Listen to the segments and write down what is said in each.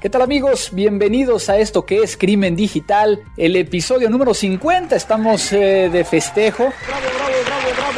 ¿Qué tal amigos? Bienvenidos a esto que es Crimen Digital, el episodio número 50. Estamos eh, de festejo.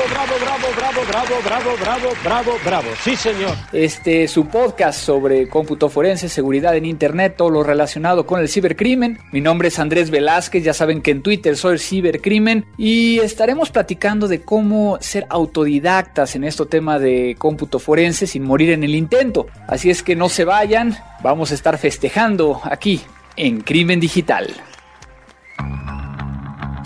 Bravo, bravo, bravo, bravo, bravo, bravo, bravo, bravo, bravo. Sí, señor. Este su podcast sobre cómputo forense, seguridad en internet, todo lo relacionado con el cibercrimen. Mi nombre es Andrés Velázquez, ya saben que en Twitter soy cibercrimen y estaremos platicando de cómo ser autodidactas en este tema de cómputo forense sin morir en el intento. Así es que no se vayan, vamos a estar festejando aquí en Crimen Digital.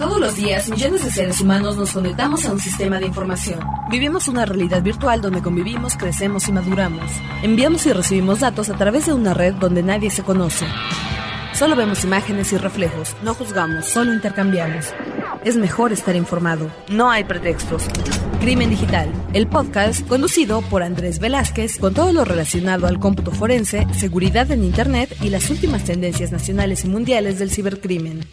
Todos los días, millones de seres humanos nos conectamos a un sistema de información. Vivimos una realidad virtual donde convivimos, crecemos y maduramos. Enviamos y recibimos datos a través de una red donde nadie se conoce. Solo vemos imágenes y reflejos, no juzgamos, solo intercambiamos. Es mejor estar informado, no hay pretextos. Crimen Digital, el podcast conducido por Andrés Velázquez con todo lo relacionado al cómputo forense, seguridad en Internet y las últimas tendencias nacionales y mundiales del cibercrimen.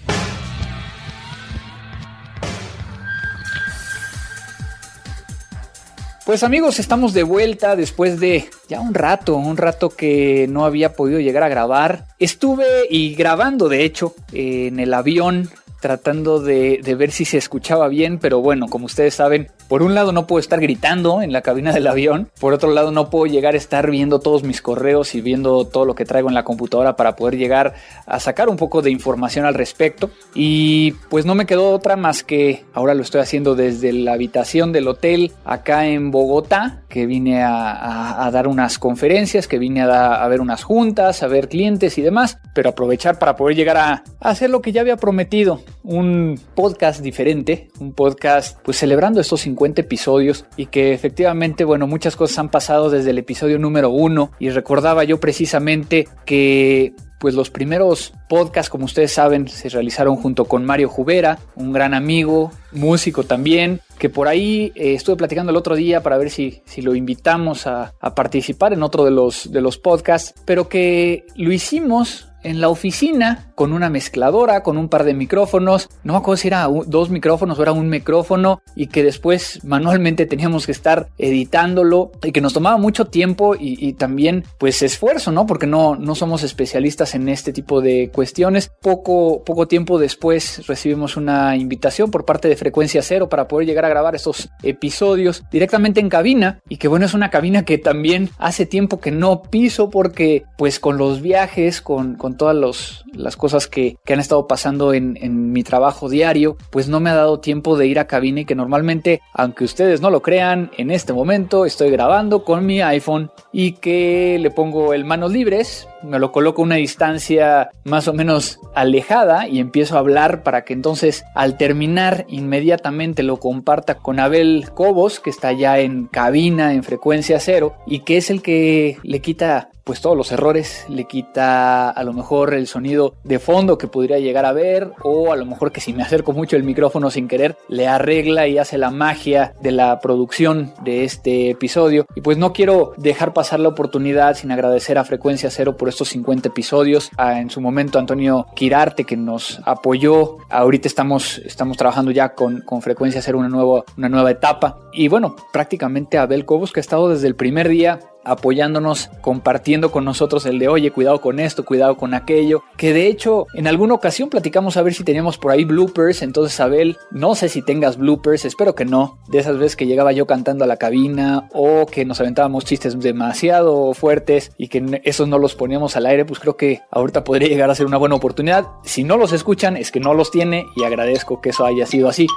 Pues amigos, estamos de vuelta después de ya un rato, un rato que no había podido llegar a grabar. Estuve y grabando, de hecho, en el avión tratando de, de, ver si se escuchaba bien, pero bueno, como ustedes saben, por un lado no puedo estar gritando en la cabina del avión, por otro lado no puedo llegar a estar viendo todos mis correos y viendo todo lo que traigo en la computadora para poder llegar a sacar un poco de información al respecto. Y pues no me quedó otra más que ahora lo estoy haciendo desde la habitación del hotel acá en Bogotá, que vine a, dar unas conferencias, que vine a, ver unas juntas, a ver clientes y demás, pero aprovechar para poder llegar a, a hacer lo que ya había prometido, un podcast diferente, un podcast pues celebrando estos 50 episodios y que efectivamente, bueno, muchas cosas han pasado desde el episodio número uno. Y recordaba yo precisamente que pues los primeros podcasts, como ustedes saben, se realizaron junto con Mario Jubera, un gran amigo, músico también, que por ahí eh, estuve platicando el otro día para ver si, si lo invitamos a, a, participar en otro de los, de los podcasts, pero que lo hicimos en la oficina con una mezcladora, con un par de micrófonos, no me acuerdo si era dos micrófonos o era un micrófono y que después manualmente teníamos que estar editándolo y que nos tomaba mucho tiempo y, también pues esfuerzo, ¿no? Porque no, no somos especialistas en este tipo de cuestiones. Poco, poco tiempo después recibimos una invitación por parte de Frecuencia Cero para poder llegar a grabar estos episodios directamente en cabina y que bueno, es una cabina que también hace tiempo que no piso porque pues con los viajes, con, con con todas los, las cosas que, que, han estado pasando en, en, mi trabajo diario, pues no me ha dado tiempo de ir a cabina y que normalmente, aunque ustedes no lo crean, en este momento estoy grabando con mi iPhone y que le pongo el manos libres, me lo coloco a una distancia más o menos alejada y empiezo a hablar para que entonces al terminar inmediatamente lo comparta con Abel Cobos, que está ya en cabina en frecuencia cero y que es el que le quita pues todos los errores, le quita a lo mejor el sonido de fondo que podría llegar a ver o a lo mejor que si me acerco mucho el micrófono sin querer le arregla y hace la magia de la producción de este episodio. Y pues no quiero dejar pasar la oportunidad sin agradecer a Frecuencia Cero por estos 50 episodios, a, en su momento Antonio Quirarte que nos apoyó, ahorita estamos, estamos trabajando ya con, con Frecuencia Cero una nueva, una nueva etapa. Y bueno, prácticamente Abel Cobos que ha estado desde el primer día apoyándonos, compartiendo con nosotros el de oye, cuidado con esto, cuidado con aquello, que de hecho en alguna ocasión platicamos a ver si teníamos por ahí bloopers, entonces Abel, no sé si tengas bloopers, espero que no, de esas veces que llegaba yo cantando a la cabina o que nos aventábamos chistes demasiado fuertes y que esos no los poníamos al aire, pues creo que ahorita podría llegar a ser una buena oportunidad. Si no los escuchan es que no los tiene y agradezco que eso haya sido así.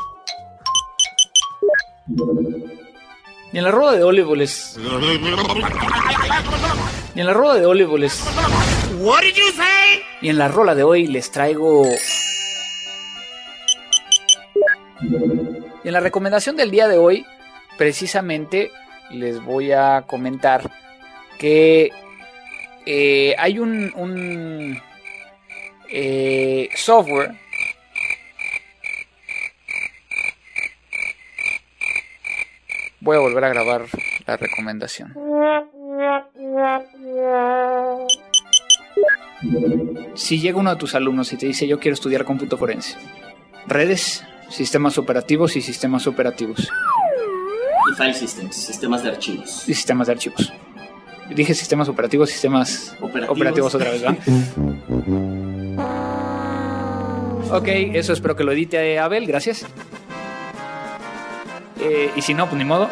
Y en la rueda de Olivo les. Y en la rueda de Olivo les. What did you say? Y en la rola de hoy les traigo. Y en la recomendación del día de hoy, precisamente les voy a comentar que eh, hay un, un eh, software Voy a volver a grabar la recomendación. Si llega uno de tus alumnos y te dice yo quiero estudiar cómputo forense, redes, sistemas operativos y sistemas operativos. Y file systems, sistemas de archivos. Y sistemas de archivos. Dije sistemas operativos, sistemas operativos, otra vez, ¿va? ok, eso espero que lo edite Abel, gracias. Eh, y si no, pues ni modo.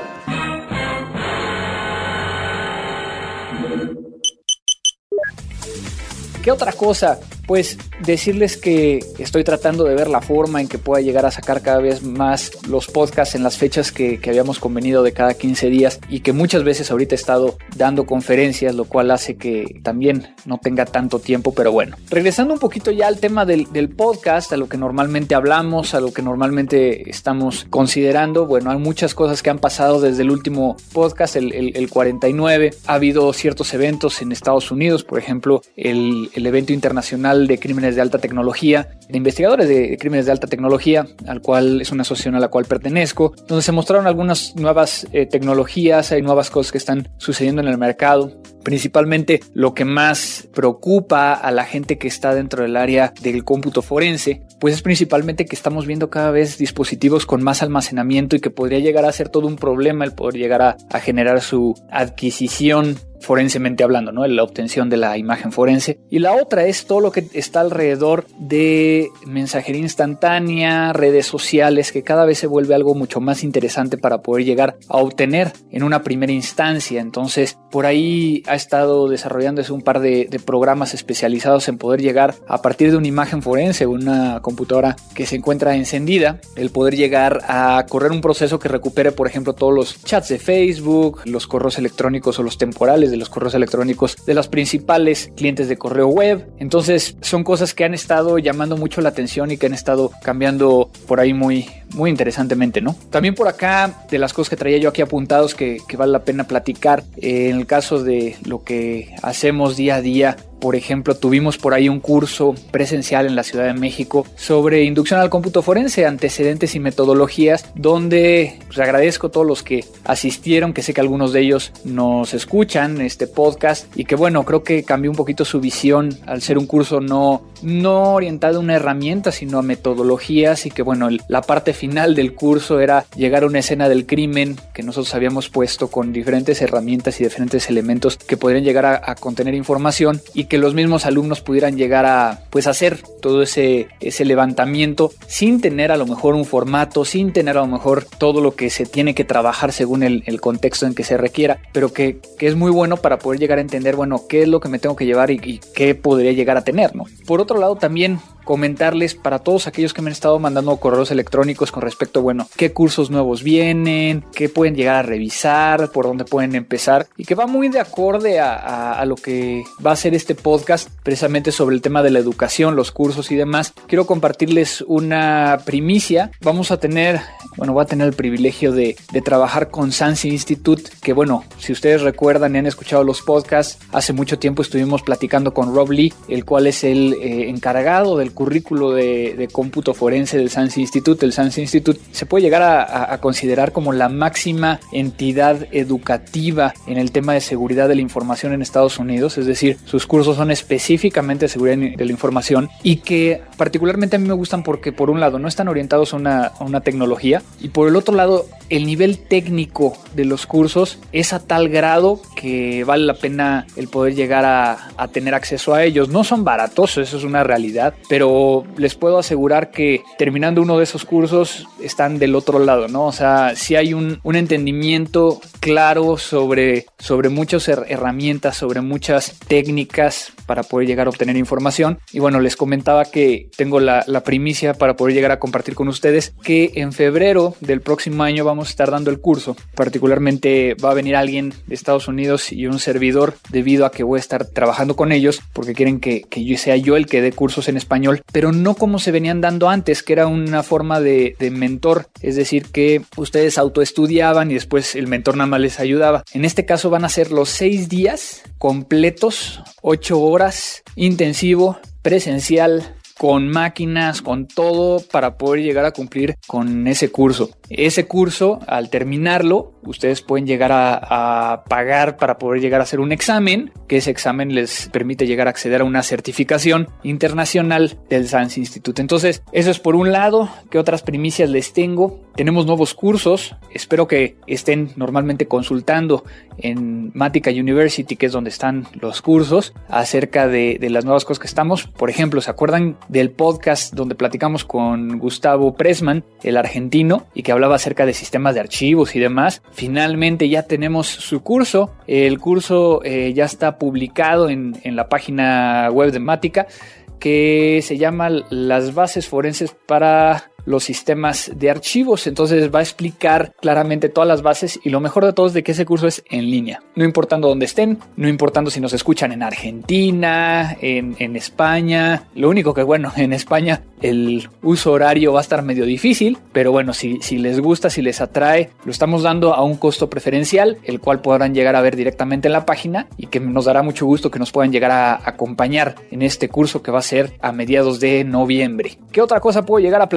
¿Qué otra cosa? Pues decirles que estoy tratando de ver la forma en que pueda llegar a sacar cada vez más los podcasts en las fechas que, habíamos convenido de cada 15 días y que muchas veces ahorita he estado dando conferencias, lo cual hace que también no tenga tanto tiempo, pero bueno. Regresando un poquito ya al tema del, podcast, a lo que normalmente hablamos, a lo que normalmente estamos considerando, bueno, hay muchas cosas que han pasado desde el último podcast, el, el, el 49. Ha habido ciertos eventos en Estados Unidos, por ejemplo, el evento internacional de crímenes de alta tecnología, de investigadores de crímenes de alta tecnología, al cual es una asociación a la cual pertenezco, donde se mostraron algunas nuevas eh, tecnologías, hay nuevas cosas que están sucediendo en el mercado. Principalmente lo que más preocupa a la gente que está dentro del área del cómputo forense, pues es principalmente que estamos viendo cada vez dispositivos con más almacenamiento y que podría llegar a ser todo un problema el poder llegar a, generar su adquisición forensemente hablando, ¿no? La obtención de la imagen forense. Y la otra es todo lo que está alrededor de mensajería instantánea, redes sociales, que cada vez se vuelve algo mucho más interesante para poder llegar a obtener en una primera instancia. Entonces, por ahí ha estado desarrollándose un par de, programas especializados en poder llegar a partir de una imagen forense, una computadora que se encuentra encendida, el poder llegar a correr un proceso que recupere, por ejemplo, todos los chats de Facebook, los correos electrónicos o los temporales de los correos electrónicos de los principales clientes de correo web. Entonces son cosas que han estado llamando mucho la atención y que han estado cambiando por ahí muy, muy interesantemente, ¿no? También por acá, de las cosas que traía yo aquí apuntados que, que vale la pena platicar, eh, en el caso de lo que hacemos día a día por ejemplo, tuvimos por ahí un curso presencial en la Ciudad de México sobre inducción al cómputo forense, antecedentes y metodologías, donde pues, agradezco a todos los que asistieron, que sé que algunos de ellos nos escuchan este podcast y que bueno, creo que cambió un poquito su visión al ser un curso no, no orientado a una herramienta, sino a metodologías y que bueno, la parte final del curso era llegar a una escena del crimen que nosotros habíamos puesto con diferentes herramientas y diferentes elementos que podrían llegar a, a contener información y que los mismos alumnos pudieran llegar a pues hacer todo ese, ese levantamiento sin tener a lo mejor un formato, sin tener a lo mejor todo lo que se tiene que trabajar según el, el contexto en que se requiera, pero que, que, es muy bueno para poder llegar a entender, bueno, qué es lo que me tengo que llevar y, qué podría llegar a tener, ¿no? Por otro lado, también comentarles para todos aquellos que me han estado mandando correos electrónicos con respecto, bueno, qué cursos nuevos vienen, qué pueden llegar a revisar, por dónde pueden empezar y que va muy de acorde a, a, a, lo que va a ser este podcast precisamente sobre el tema de la educación, los cursos y demás. Quiero compartirles una primicia. Vamos a tener, bueno, voy a tener el privilegio de, trabajar con Sansi Institute, que bueno, si ustedes recuerdan y han escuchado los podcasts, hace mucho tiempo estuvimos platicando con Rob Lee, el cual es el eh, encargado del currículo de, cómputo forense del SANS Institute. El SANS Institute se puede llegar a, considerar como la máxima entidad educativa en el tema de seguridad de la información en Estados Unidos, es decir, sus cursos son específicamente de seguridad de la información y que particularmente a mí me gustan porque por un lado no están orientados a una tecnología y por el otro lado el nivel técnico de los cursos es a tal grado que vale la pena el poder llegar a, tener acceso a ellos. No son baratos, eso es una realidad, pero les puedo asegurar que terminando uno de esos cursos están del otro lado, ¿no? O sea, si hay un, un entendimiento claro sobre, sobre muchas herramientas, sobre muchas técnicas para poder llegar a obtener información. Y bueno, les comentaba que tengo la, primicia para poder llegar a compartir con ustedes que en febrero del próximo año vamos a estar dando el curso. Particularmente va a venir alguien de Estados Unidos y un servidor debido a que voy a estar trabajando con ellos porque quieren que, que sea yo el que dé cursos en español, pero no como se venían dando antes, que era una forma de, de mentor, es decir, que ustedes autoestudiaban y después el mentor nada les ayudaba. En este caso van a ser los seis días completos, ocho horas, intensivo, presencial, con máquinas, con todo para poder llegar a cumplir con ese curso. Ese curso, al terminarlo, ustedes pueden llegar a, pagar para poder llegar a hacer un examen, que ese examen les permite llegar a acceder a una certificación internacional del Science Institute. Entonces, eso es por un lado. ¿Qué otras primicias les tengo? Tenemos nuevos cursos. Espero que estén normalmente consultando en Matica University, que es donde están los cursos, acerca de, de las nuevas cosas que estamos. Por ejemplo, ¿se acuerdan del podcast donde platicamos con Gustavo Pressman, el argentino, y que hablaba acerca de sistemas de archivos y demás? Finalmente ya tenemos su curso. El curso eh, ya está publicado en, en la página web de Matica que se llama Las bases forenses para los sistemas de archivos. Entonces va a explicar claramente todas las bases y lo mejor de todo es de que ese curso es en línea. No importando dónde estén, no importando si nos escuchan en Argentina, en, en España. Lo único que bueno, en España el uso horario va a estar medio difícil, pero bueno, si, si les gusta, si les atrae, lo estamos dando a un costo preferencial, el cual podrán llegar a ver directamente en la página y que nos dará mucho gusto que nos puedan llegar a acompañar en este curso que va a ser a mediados de noviembre. ¿Qué otra cosa puedo llegar a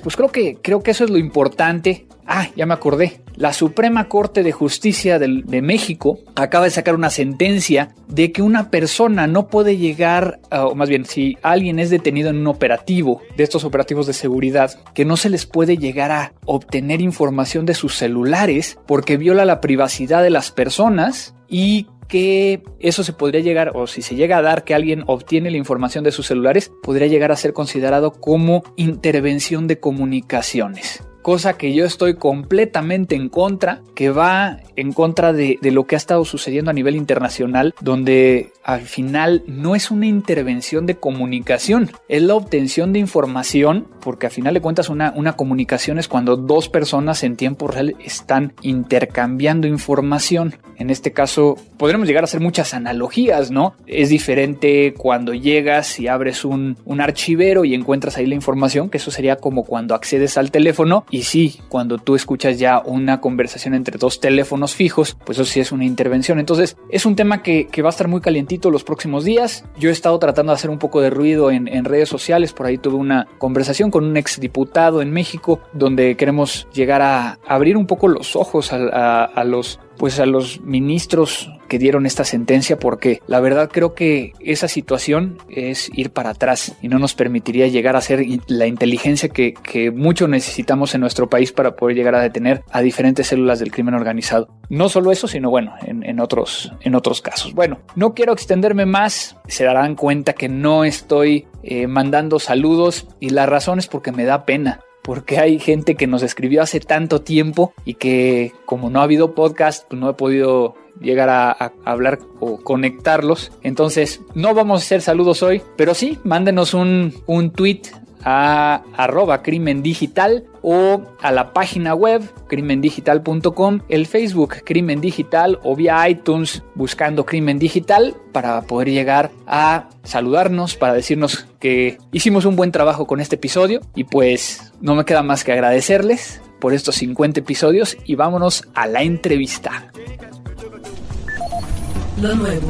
Pues creo que, creo que eso es lo importante. Ah, ya me acordé. La Suprema Corte de Justicia de, de México acaba de sacar una sentencia de que una persona no puede llegar, o más bien, si alguien es detenido en un operativo, de estos operativos de seguridad, que no se les puede llegar a obtener información de sus celulares porque viola la privacidad de las personas y que eso se podría llegar, o si se llega a dar que alguien obtiene la información de sus celulares, podría llegar a ser considerado como intervención de comunicaciones cosa que yo estoy completamente en contra, que va en contra de, de, lo que ha estado sucediendo a nivel internacional, donde al final no es una intervención de comunicación, es la obtención de información, porque al final de cuentas una, una comunicación es cuando dos personas en tiempo real están intercambiando información. En este caso, podremos llegar a hacer muchas analogías, ¿no? Es diferente cuando llegas y abres un, un archivero y encuentras ahí la información, que eso sería como cuando accedes al teléfono sí, cuando tú escuchas ya una conversación entre dos teléfonos fijos, pues eso sí es una intervención. Entonces, es un tema que, va a estar muy calientito los próximos días. Yo he estado tratando de hacer un poco de ruido en, redes sociales. Por ahí tuve una conversación con un exdiputado en México donde queremos llegar a abrir un poco los ojos a los pues a los ministros que dieron esta sentencia porque la verdad creo que esa situación es ir para atrás y no nos permitiría llegar a ser la inteligencia que, mucho necesitamos en nuestro país para poder llegar a detener a diferentes células del crimen organizado. No solo eso, sino bueno, en, en, otros, en otros casos. Bueno, no quiero extenderme más, se darán cuenta que no estoy eh, mandando saludos y la razón es porque me da pena porque hay gente que nos escribió hace tanto tiempo y que como no ha habido podcast, pues no he podido llegar a, a, hablar o conectarlos. Entonces, no vamos a hacer saludos hoy, pero sí, mándenos un, un tweet a arroba crimen digital o a la página web crimendigital.com, el Facebook Crimen Digital o vía iTunes buscando Crimen Digital para poder llegar a saludarnos, para decirnos que hicimos un buen trabajo con este episodio y pues no me queda más que agradecerles por estos 50 episodios y vámonos a la entrevista. Lo nuevo.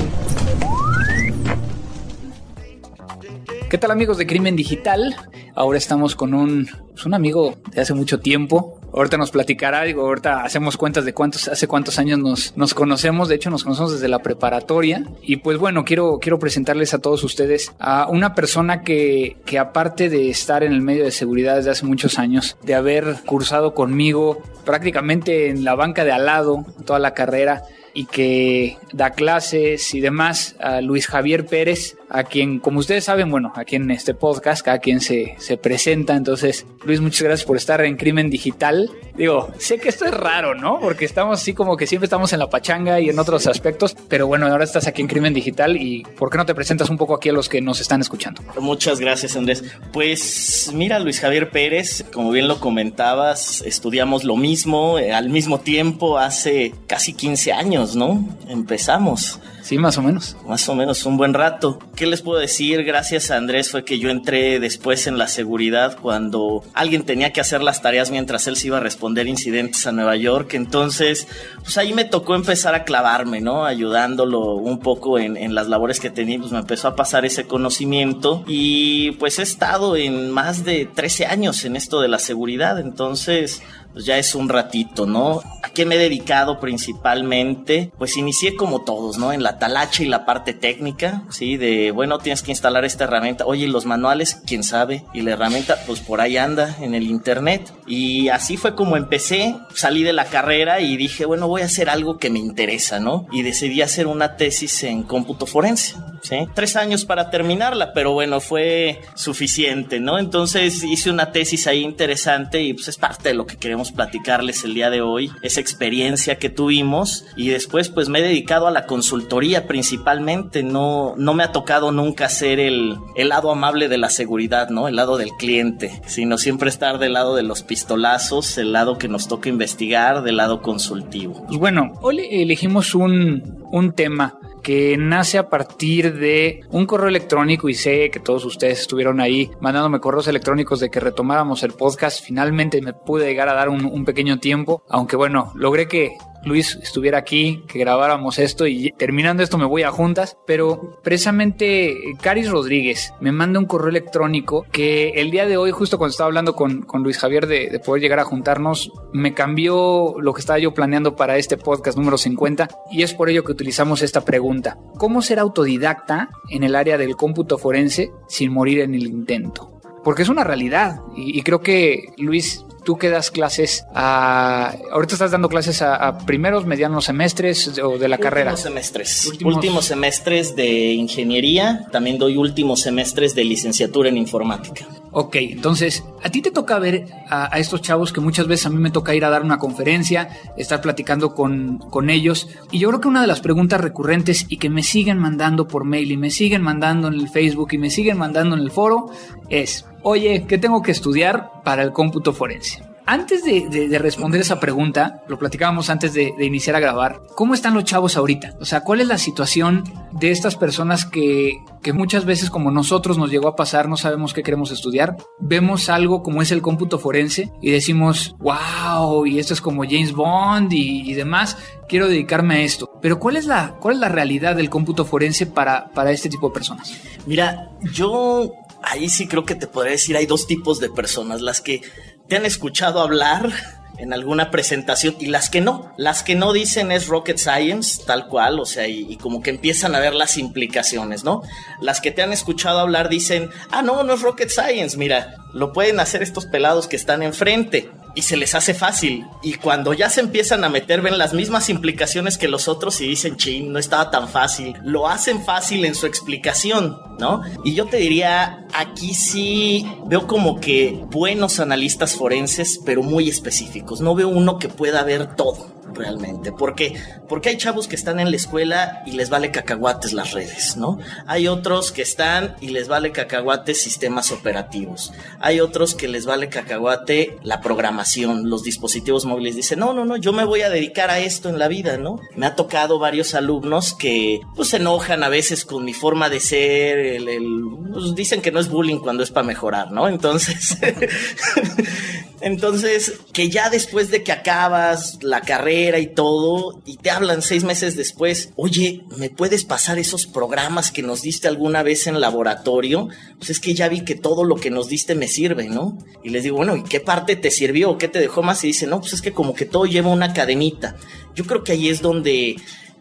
¿Qué tal amigos de Crimen Digital? Ahora estamos con un, pues un amigo de hace mucho tiempo. Ahorita nos platicará, digo, ahorita hacemos cuentas de cuántos, hace cuántos años nos, nos conocemos. De hecho, nos conocemos desde la preparatoria. Y pues bueno, quiero, quiero presentarles a todos ustedes a una persona que, que aparte de estar en el medio de seguridad desde hace muchos años, de haber cursado conmigo prácticamente en la banca de al lado toda la carrera, y que da clases y demás, a Luis Javier Pérez, a quien, como ustedes saben, bueno, aquí en este podcast, cada quien se, se presenta. Entonces, Luis, muchas gracias por estar en Crimen Digital. Digo, sé que esto es raro, ¿no? Porque estamos así como que siempre estamos en la pachanga y en otros aspectos, pero bueno, ahora estás aquí en Crimen Digital y ¿por qué no te presentas un poco aquí a los que nos están escuchando? Muchas gracias, Andrés. Pues mira, Luis Javier Pérez, como bien lo comentabas, estudiamos lo mismo eh, al mismo tiempo hace casi 15 años, ¿no? Empezamos. Sí, más o menos. Más o menos, un buen rato. ¿Qué les puedo decir? Gracias a Andrés fue que yo entré después en la seguridad cuando alguien tenía que hacer las tareas mientras él se iba a responder incidentes a Nueva York. Entonces, pues ahí me tocó empezar a clavarme, ¿no? Ayudándolo un poco en, en las labores que tenía, pues me empezó a pasar ese conocimiento y pues he estado en más de 13 años en esto de la seguridad. Entonces, pues ya es un ratito, ¿no? ¿A qué me he dedicado principalmente? Pues inicié como todos, ¿no? En la talacha y la parte técnica, ¿sí? De, bueno, tienes que instalar esta herramienta. Oye, los manuales, quién sabe. Y la herramienta, pues por ahí anda en el internet. Y así fue como empecé. Salí de la carrera y dije, bueno, voy a hacer algo que me interesa, ¿no? Y decidí hacer una tesis en cómputo forense. ¿sí? Tres años para terminarla, pero bueno, fue suficiente, ¿no? Entonces hice una tesis ahí interesante y pues es parte de lo que queremos platicarles el día de hoy, esa experiencia que tuvimos y después pues me he dedicado a la consultoría principalmente, no, no me ha tocado nunca ser el, el lado amable de la seguridad, ¿no? El lado del cliente, sino siempre estar del lado de los pistolazos, el lado que nos toca investigar, del lado consultivo. Pues bueno, hoy elegimos un, un tema que nace a partir de un correo electrónico y sé que todos ustedes estuvieron ahí mandándome correos electrónicos de que retomáramos el podcast. Finalmente me pude llegar a dar un, un pequeño tiempo, aunque bueno, logré que Luis estuviera aquí, que grabáramos esto y terminando esto me voy a juntas, pero precisamente Caris Rodríguez me manda un correo electrónico que el día de hoy, justo cuando estaba hablando con, con Luis Javier de, de, poder llegar a juntarnos, me cambió lo que estaba yo planeando para este podcast número 50 y es por ello que utilizamos esta pregunta. ¿Cómo ser autodidacta en el área del cómputo forense sin morir en el intento? Porque es una realidad y creo que Luis tú que das clases a... Ahorita estás dando clases a, a primeros, medianos semestres o de la últimos carrera. Semestres. Últimos- últimos semestres de ingeniería. También doy últimos semestres de licenciatura en informática. Ok, entonces, a ti te toca ver a, a estos chavos que muchas veces a mí me toca ir a dar una conferencia, estar platicando con, con ellos. Y yo creo que una de las preguntas recurrentes y que me siguen mandando por mail y me siguen mandando en el Facebook y me siguen mandando en el foro es, oye, ¿qué tengo que estudiar para el cómputo forense? Antes de, de- de responder esa pregunta, lo platicábamos antes de, de iniciar a grabar, ¿cómo están los chavos ahorita? O sea, ¿cuál es la situación de estas personas que, que muchas veces como nosotros nos llegó a pasar, no sabemos qué queremos estudiar? Vemos algo como es el cómputo forense y decimos, wow, y esto es como James Bond y, y demás, quiero dedicarme a esto. Pero ¿cuál es la, cuál es la realidad del cómputo forense para, para este tipo de personas? Mira, yo ahí sí creo que te podría decir, hay dos tipos de personas, las que te han escuchado hablar en alguna presentación y las que no. Las que no dicen es rocket science, tal cual, o sea, y, y como que empiezan a ver las implicaciones, ¿no? Las que te han escuchado hablar dicen, ah, no, no es rocket science, mira, lo pueden hacer estos pelados que están enfrente y se les hace fácil. Y cuando ya se empiezan a meter, ven las mismas implicaciones que los otros y dicen, chin, no estaba tan fácil. Lo hacen fácil en su explicación, ¿no? Y yo te diría, aquí sí veo como que buenos analistas forenses, pero muy específicos. No veo uno que pueda ver todo realmente. ¿Por qué? Porque hay chavos que están en la escuela y les vale cacahuates las redes, ¿no? Hay otros que están y les vale cacahuates sistemas operativos. Hay otros que les vale cacahuate la programación, los dispositivos móviles. Dicen, no, no, no, yo me voy a dedicar a esto en la vida, ¿no? Me ha tocado varios alumnos que pues se enojan a veces con mi forma de ser, el, el- pues, dicen que no es bullying cuando es para mejorar, ¿no? Entonces, entonces, que ya después de que acabas la carrera y todo, y te hablan seis meses después, oye, ¿me puedes pasar esos programas que nos diste alguna vez en laboratorio? Pues es que ya vi que todo lo que nos diste me sirve, ¿no? Y les digo, bueno, ¿y qué parte te sirvió? ¿O qué te dejó más? Y dicen, no, pues es que como que todo lleva una cadenita. Yo creo que ahí es donde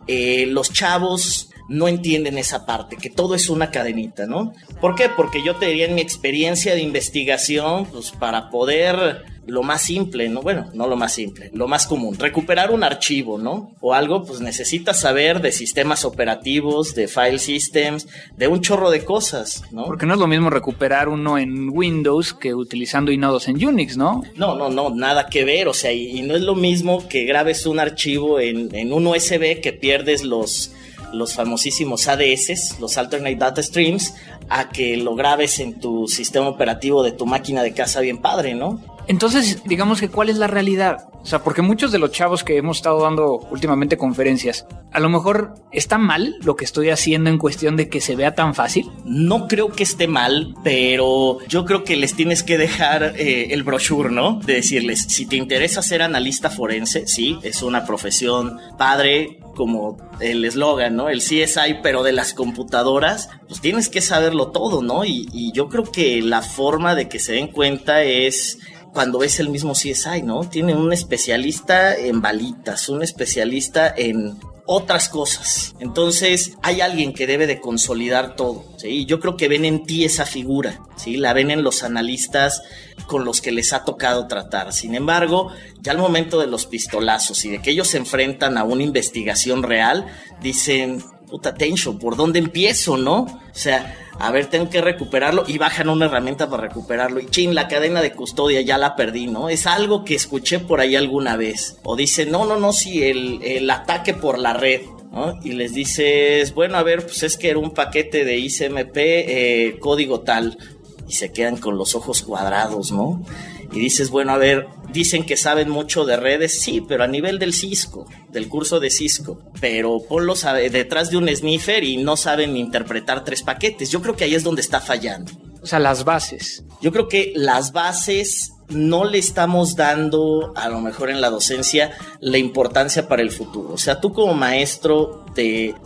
eh, los chavos no entienden esa parte, que todo es una cadenita, ¿no? ¿Por qué? Porque yo te diría en mi experiencia de investigación, pues para poder lo más simple, ¿no? Bueno, no lo más simple, lo más común, recuperar un archivo, ¿no? O algo, pues necesitas saber de sistemas operativos, de file systems, de un chorro de cosas, ¿no? Porque no es lo mismo recuperar uno en Windows que utilizando inodos en Unix, ¿no? No, no, no, nada que ver. O sea, y, y no es lo mismo que grabes un archivo en, en un USB que pierdes los, los famosísimos ADS, los Alternate Data Streams, a que lo grabes en tu sistema operativo de tu máquina de casa bien padre, ¿no? Entonces, digamos que cuál es la realidad. O sea, porque muchos de los chavos que hemos estado dando últimamente conferencias, a lo mejor está mal lo que estoy haciendo en cuestión de que se vea tan fácil. No creo que esté mal, pero yo creo que les tienes que dejar eh, el brochure, ¿no? De decirles, si te interesa ser analista forense, sí, es una profesión padre, como el eslogan, ¿no? El CSI, pero de las computadoras, pues tienes que saberlo todo, ¿no? Y, y yo creo que la forma de que se den cuenta es cuando ves el mismo CSI, ¿no? Tiene un especialista en balitas, un especialista en otras cosas. Entonces, hay alguien que debe de consolidar todo, ¿sí? Yo creo que ven en ti esa figura, ¿sí? La ven en los analistas con los que les ha tocado tratar. Sin embargo, ya al momento de los pistolazos y de que ellos se enfrentan a una investigación real, dicen, puta tension, ¿por dónde empiezo, no? O sea, a ver, tengo que recuperarlo y bajan una herramienta para recuperarlo. Y chin, la cadena de custodia ya la perdí, ¿no? Es algo que escuché por ahí alguna vez. O dice, no, no, no, sí, el, el ataque por la red. ¿no? Y les dices, bueno, a ver, pues es que era un paquete de ICMP, eh, código tal. Y se quedan con los ojos cuadrados, ¿no? Y dices, bueno, a ver, dicen que saben mucho de redes, sí, pero a nivel del Cisco, del curso de Cisco. Pero ponlos detrás de un sniffer y no saben interpretar tres paquetes. Yo creo que ahí es donde está fallando. O sea, las bases. Yo creo que las bases no le estamos dando, a lo mejor en la docencia, la importancia para el futuro. O sea, tú como maestro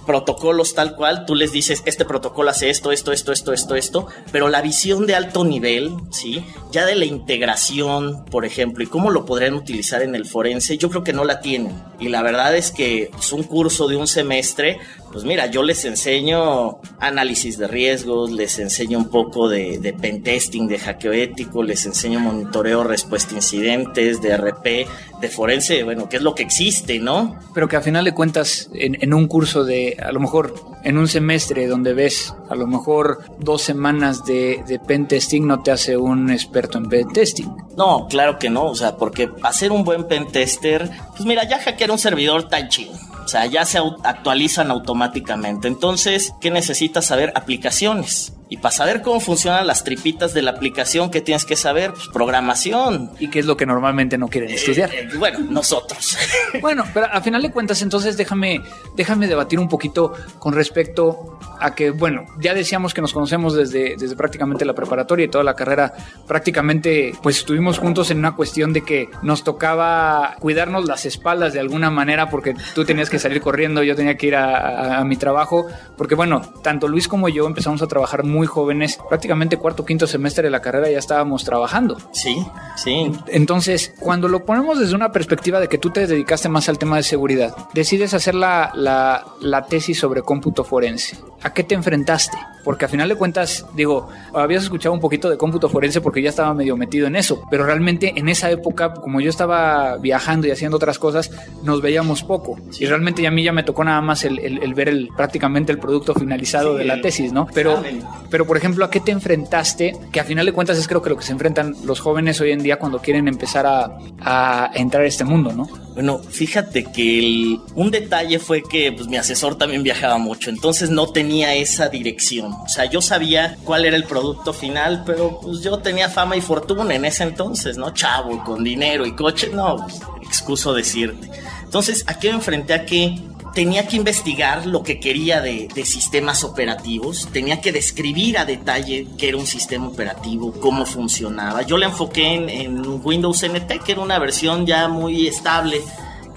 protocolos tal cual, tú les dices, este protocolo hace esto, esto, esto, esto, esto, esto, pero la visión de alto nivel, ¿sí? Ya de la integración, por ejemplo, y cómo lo podrían utilizar en el forense, yo creo que no la tienen. Y la verdad es que es un curso de un semestre, pues mira, yo les enseño análisis de riesgos, les enseño un poco de, de pentesting, de hackeo ético, les enseño monitoreo, respuesta a incidentes, de RP, de forense, bueno, que es lo que existe, ¿no? Pero que a final de cuentas, en, en un curso de, a lo mejor, en un semestre donde ves, a lo mejor, dos semanas de, de pentesting no te hace un experto en pentesting. No, claro que no, o sea, porque hacer un buen pentester, pues mira, ya hackear un servidor tan chido. O sea, ya se actualizan automáticamente. Entonces, ¿qué necesitas saber? Aplicaciones. Y para saber cómo funcionan las tripitas de la aplicación, ¿qué tienes que saber? Pues programación. ¿Y qué es lo que normalmente no quieren estudiar? Eh, bueno, nosotros. bueno, pero a final de cuentas, entonces déjame, déjame debatir un poquito con respecto a que, bueno, ya decíamos que nos conocemos desde, desde prácticamente la preparatoria y toda la carrera, prácticamente pues estuvimos juntos en una cuestión de que nos tocaba cuidarnos las espaldas de alguna manera porque tú tenías que salir corriendo, yo tenía que ir a, a, a mi trabajo, porque bueno, tanto Luis como yo empezamos a trabajar muy jóvenes, prácticamente cuarto, quinto semestre de la carrera ya estábamos trabajando. Sí, sí. Entonces, cuando lo ponemos desde una perspectiva de que tú te dedicaste más al tema de seguridad, decides hacer la, la, la tesis sobre cómputo forense. ¿A qué te enfrentaste? Porque a final de cuentas, digo, habías escuchado un poquito de cómputo forense porque ya estaba medio metido en eso, pero realmente en esa época, como yo estaba viajando y haciendo otras cosas, nos veíamos poco. Sí. Y realmente a mí ya me tocó nada más el, el, el ver el, prácticamente el producto finalizado sí, de la tesis, ¿no? Pero, pero, por ejemplo, ¿a qué te enfrentaste? Que a final de cuentas es creo que lo que se enfrentan los jóvenes hoy en día cuando quieren empezar a, a entrar a este mundo, ¿no? Bueno, fíjate que el, un detalle fue que pues, mi asesor también viajaba mucho, entonces no tenía esa dirección. O sea, yo sabía cuál era el producto final, pero pues yo tenía fama y fortuna en ese entonces, ¿no? Chavo, con dinero y coche, no, pues, excuso decirte. Entonces, ¿a qué me enfrenté? A que tenía que investigar lo que quería de, de, sistemas operativos, tenía que describir a detalle qué era un sistema operativo, cómo funcionaba. Yo le enfoqué en, en Windows NT, que era una versión ya muy estable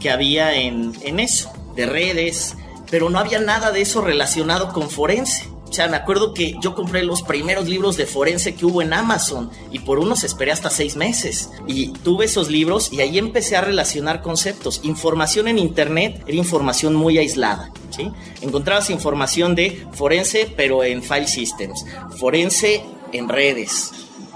que había en, en eso, de redes, pero no había nada de eso relacionado con forense. O sea, me acuerdo que yo compré los primeros libros de forense que hubo en Amazon y por unos esperé hasta seis meses. Y tuve esos libros y ahí empecé a relacionar conceptos. Información en Internet era información muy aislada. ¿sí? Encontrabas información de forense, pero en file systems. Forense en redes.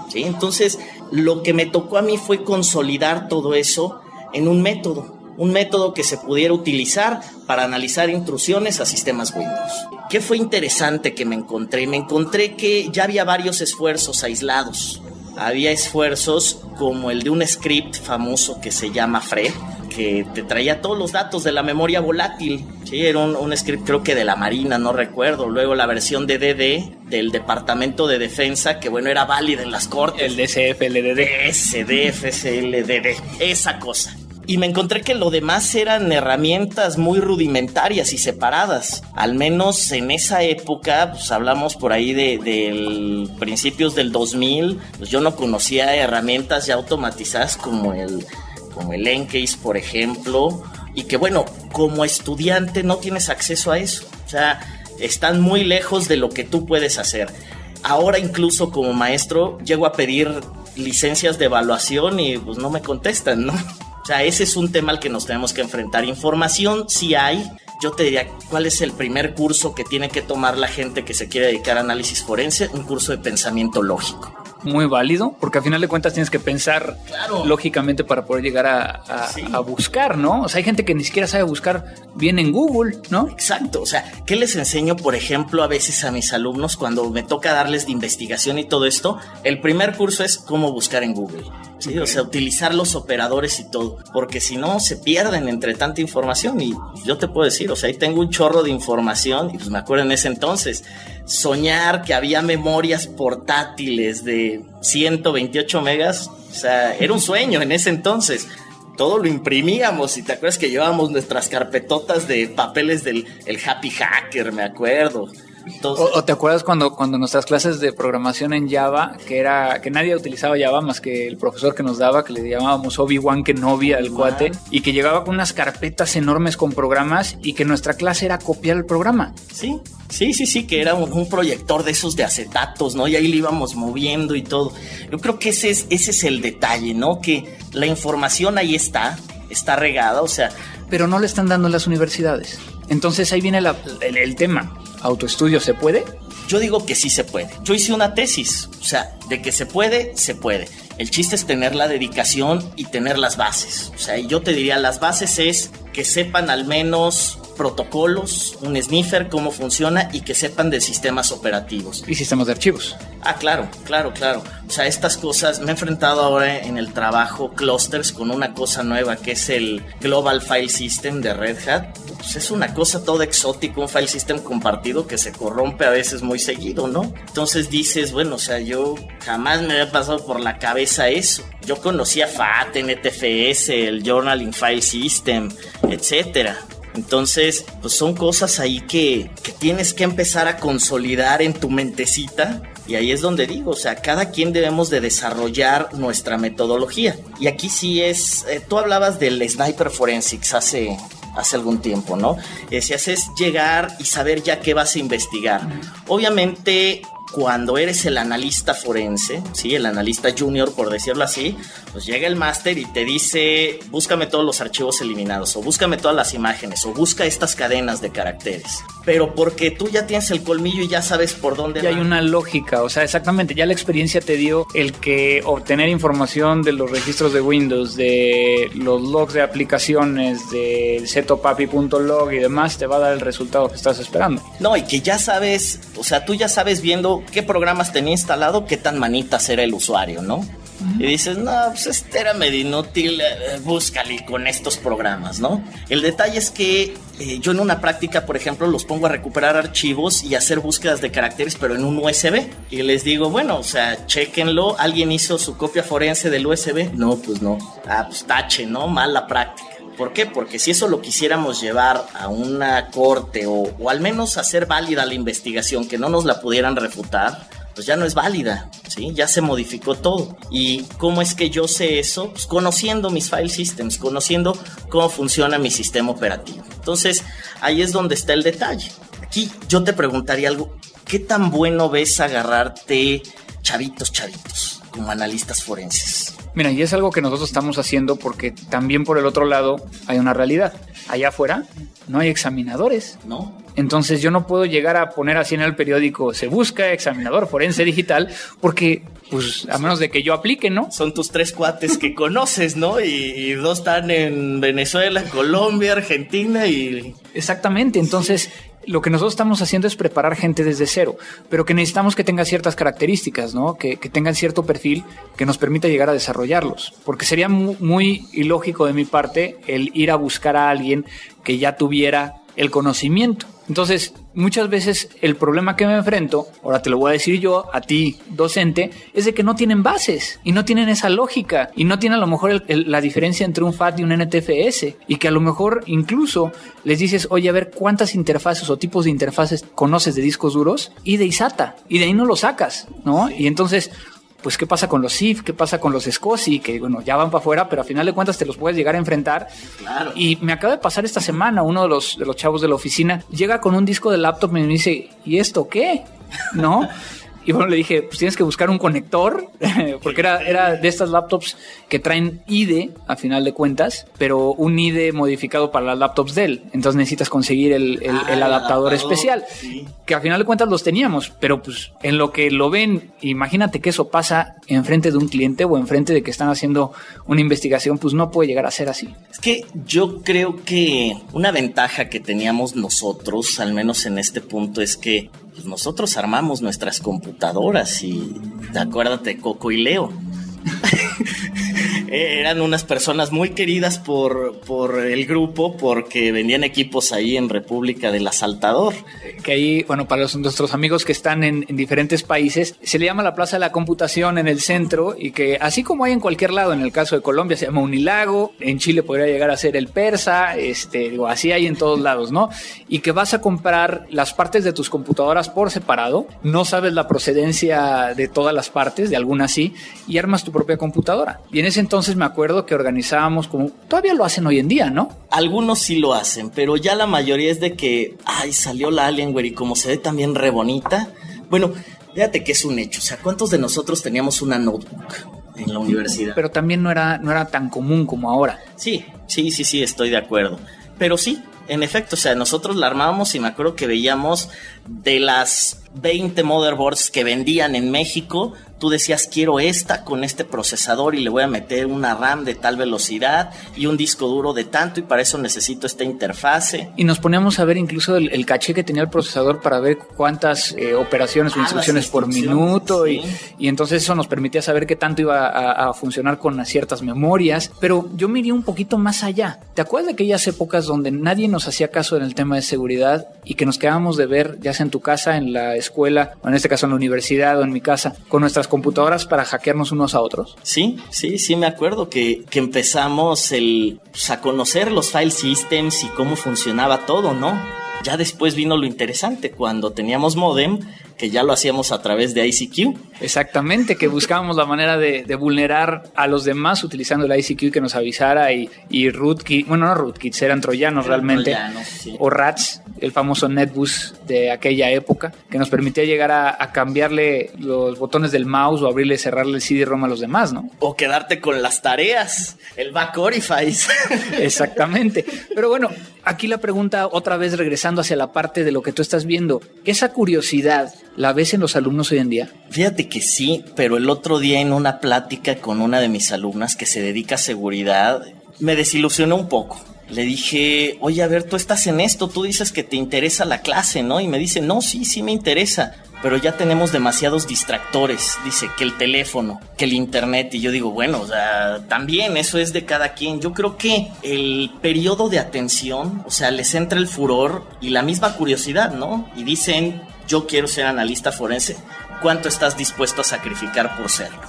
¿sí? Entonces, lo que me tocó a mí fue consolidar todo eso en un método un método que se pudiera utilizar para analizar intrusiones a sistemas Windows. ¿Qué fue interesante que me encontré? Me encontré que ya había varios esfuerzos aislados. Había esfuerzos como el de un script famoso que se llama FRE, que te traía todos los datos de la memoria volátil. Sí, era un, un, script creo que de la Marina, no recuerdo. Luego la versión de DD del Departamento de Defensa, que bueno, era válida en las cortes. El DCFLDD. SDFCLDD, esa cosa y me encontré que lo demás eran herramientas muy rudimentarias y separadas. Al menos en esa época, pues hablamos por ahí de, de principios del 2000, pues yo no conocía herramientas ya automatizadas como el, como el Encase, por ejemplo, y que bueno, como estudiante no tienes acceso a eso. O sea, están muy lejos de lo que tú puedes hacer. Ahora incluso como maestro llego a pedir licencias de evaluación y pues no me contestan, ¿no? O sea, ese es un tema al que nos tenemos que enfrentar. Información sí hay, yo te diría, ¿cuál es el primer curso que tiene que tomar la gente que se quiere dedicar a análisis forense? Un curso de pensamiento lógico muy válido, porque al final de cuentas tienes que pensar lógicamente para poder llegar a, buscar, ¿no? O sea, hay gente que ni siquiera sabe buscar bien en Google, ¿no? Exacto, o sea, ¿qué les enseño, por ejemplo, a veces a mis alumnos cuando me toca darles de investigación y todo esto? El primer curso es cómo buscar en Google. Sí, o sea, utilizar los operadores y todo, porque si no se pierden entre tanta información y yo te puedo decir, o sea, ahí tengo un chorro de información y pues me acuerdo en ese entonces, soñar que había memorias portátiles de 128 megas, o sea, era un sueño en ese entonces. Todo lo imprimíamos y te acuerdas que llevábamos nuestras carpetotas de papeles del el Happy Hacker, me acuerdo o, te acuerdas cuando, cuando nuestras clases de programación en Java, que era que nadie utilizaba Java más que el profesor que nos daba, que le llamábamos Obi-Wan Kenobi al cuate, y que llegaba con unas carpetas enormes con programas y que nuestra clase era copiar el programa. Sí, sí, sí, sí, que era un, proyector de esos de acetatos, ¿no? Y ahí lo íbamos moviendo y todo. Yo creo que ese es, ese es el detalle, ¿no? Que la información ahí está, está regada, o sea... Pero no le están dando en las universidades. Entonces ahí viene el tema autoestudio se puede? Yo digo que sí se puede. Yo hice una tesis, o sea, de que se puede, se puede. El chiste es tener la dedicación y tener las bases. O sea, yo te diría, las bases es que sepan al menos protocolos, un sniffer, cómo funciona y que sepan de sistemas operativos. Y sistemas de archivos. Ah, claro, claro, claro. O sea, estas cosas, me he enfrentado ahora en el trabajo clusters con una cosa nueva que es el Global File System de Red Hat. Pues es una cosa toda exótica, un file system compartido que se corrompe a veces muy seguido, ¿no? Entonces dices, bueno, o sea, yo jamás me había pasado por la cabeza eso. Yo conocía FAT, NTFS, el Journaling File System, etcétera entonces, pues son cosas ahí que, tienes que empezar a consolidar en tu mentecita y ahí es donde digo, o sea, cada quien debemos de desarrollar nuestra metodología. Y aquí sí es, eh, tú hablabas del sniper forensics hace, hace algún tiempo, ¿no? Decías, es llegar y saber ya qué vas a investigar. Obviamente cuando eres el analista forense, ¿sí? el analista junior, por decirlo así, pues llega el máster y te dice, búscame todos los archivos eliminados, o búscame todas las imágenes, o busca estas cadenas de caracteres. Pero porque tú ya tienes el colmillo y ya sabes por dónde. Ya hay una lógica, o sea, exactamente, ya la experiencia te dio el que obtener información de los registros de Windows, de los logs de aplicaciones, de setopapi.log y demás, te va a dar el resultado que estás esperando. No, y que ya sabes, o sea, tú ya sabes viendo qué programas tenía instalado, qué tan manitas era el usuario, ¿no? Y dices, no, pues este era medio inútil, eh, búscale con estos programas, ¿no? El detalle es que eh, yo en una práctica, por ejemplo, los pongo a recuperar archivos y hacer búsquedas de caracteres, pero en un USB. Y les digo, bueno, o sea, chequenlo, ¿alguien hizo su copia forense del USB? No, pues no. Ah, pues tache, ¿no? Mala práctica. ¿Por qué? Porque si eso lo quisiéramos llevar a una corte o, o, al menos hacer válida la investigación, que no nos la pudieran refutar, pues ya no es válida, ¿sí? Ya se modificó todo. ¿Y cómo es que yo sé eso? Pues conociendo mis file systems, conociendo cómo funciona mi sistema operativo. Entonces, ahí es donde está el detalle. Aquí yo te preguntaría algo, ¿qué tan bueno ves agarrarte chavitos, chavitos, como analistas forenses? Mira, y es algo que nosotros estamos haciendo porque también por el otro lado hay una realidad. Allá afuera no hay examinadores. No. Entonces yo no puedo llegar a poner así en el periódico, se busca examinador forense digital, porque pues a menos de que yo aplique, ¿no? Son tus tres cuates que conoces, ¿no? Y, y, dos están en Venezuela, Colombia, Argentina y... Exactamente, entonces lo que nosotros estamos haciendo es preparar gente desde cero, pero que necesitamos que tenga ciertas características, ¿no? Que, tengan cierto perfil que nos permita llegar a desarrollarlos. Porque sería muy ilógico de mi parte el ir a buscar a alguien que ya tuviera el conocimiento. Entonces, muchas veces el problema que me enfrento, ahora te lo voy a decir yo, a ti, docente, es de que no tienen bases y no tienen esa lógica y no tienen a lo mejor la diferencia entre un FAT y un NTFS y que a lo mejor incluso les dices, oye, a ver cuántas interfaces o tipos de interfaces conoces de discos duros y de ISATA y de ahí no lo sacas, ¿no? Y entonces pues qué pasa con los SIF, qué pasa con los SCSI, que bueno, ya van para afuera, pero a final de cuentas te los puedes llegar a enfrentar. Claro. Y me acaba de pasar esta semana, uno de los, de los chavos de la oficina llega con un disco de laptop y me dice, ¿y esto qué? ¿No? Y bueno, le dije, pues tienes que buscar un conector, porque era, era de estas laptops que traen IDE a final de cuentas, pero un IDE modificado para las laptops Dell. Entonces necesitas conseguir el, el- Ah, el adaptador adaptador, especial, sí. que a final de cuentas los teníamos, pero pues en lo que lo ven, imagínate que eso pasa enfrente de un cliente o enfrente de que están haciendo una investigación, pues no puede llegar a ser así. Es que yo creo que una ventaja que teníamos nosotros, al menos en este punto, es que pues, nosotros armamos nuestras computadoras y acuérdate, Coco y Leo. Eran unas personas muy queridas por, por el grupo porque vendían equipos ahí en República del Asaltador. que ahí, bueno, para los, nuestros amigos que están en, en diferentes países, se le llama la Plaza de la Computación en el centro y que así como hay en cualquier lado, en el caso de Colombia se llama Unilago, en Chile podría llegar a ser el Persa, este, digo, así hay en todos lados, ¿no? Y que vas a comprar las partes de tus computadoras por separado, no sabes la procedencia de todas las partes, de algunas sí, y armas tu propia computadora. Y en ese entonces me acuerdo que organizábamos como, todavía lo hacen hoy en día, ¿no? Algunos sí lo hacen, pero ya la mayoría es de que, ay, salió la Alienware y como se ve también re bonita. Bueno, fíjate que es un hecho. O sea, ¿cuántos de nosotros teníamos una notebook en la universidad? Pero también no era, no era tan común como ahora. Sí, sí, sí, sí, estoy de acuerdo. Pero sí, en efecto, o sea, nosotros la armábamos y me acuerdo que veíamos de las 20 motherboards que vendían en México, tú decías, quiero esta con este procesador y le voy a meter una RAM de tal velocidad y un disco duro de tanto y para eso necesito esta interfase. Y nos poníamos a ver incluso el, el caché que tenía el procesador para ver cuántas eh, operaciones o Ah, instrucciones por minuto y, y entonces eso nos permitía saber qué tanto iba a, a funcionar con ciertas memorias. Pero yo me iría un poquito más allá. ¿Te acuerdas de aquellas épocas donde nadie nos hacía caso en el tema de seguridad y que nos quedábamos de ver, ya en tu casa, en la escuela, o en este caso en la universidad o en mi casa, con nuestras computadoras para hackearnos unos a otros? Sí, sí, sí, me acuerdo que, que empezamos el, pues, a conocer los file systems y cómo funcionaba todo, ¿no? Ya después vino lo interesante, cuando teníamos modem, que ya lo hacíamos a través de ICQ. Exactamente, que buscábamos la manera de, de vulnerar a los demás utilizando el ICQ que nos avisara y, y rootkit, bueno, no rootkits, eran troyanos Eran realmente, troyanos, sí. o rats, el famoso netbus de aquella época, que nos permitía llegar a, a cambiarle los botones del mouse o abrirle cerrarle el CD-ROM a los demás, ¿no? O quedarte con las tareas, el back. Exactamente. Pero bueno, aquí la pregunta otra vez regresando hacia la parte de lo que tú estás viendo, esa curiosidad, ¿la ves en los alumnos hoy en día? Fíjate que sí, pero el otro día en una plática con una de mis alumnas que se dedica a seguridad, me desilusionó un poco. Le dije, oye, a ver, tú estás en esto, tú dices que te interesa la clase, ¿no? Y me dice, no, sí, sí me interesa, pero ya tenemos demasiados distractores. Dice que el teléfono, que el internet. Y yo digo, bueno, o sea, también eso es de cada quien. Yo creo que el periodo de atención, o sea, les entra el furor y la misma curiosidad, ¿no? Y dicen, yo quiero ser analista forense. ¿Cuánto estás dispuesto a sacrificar por serlo?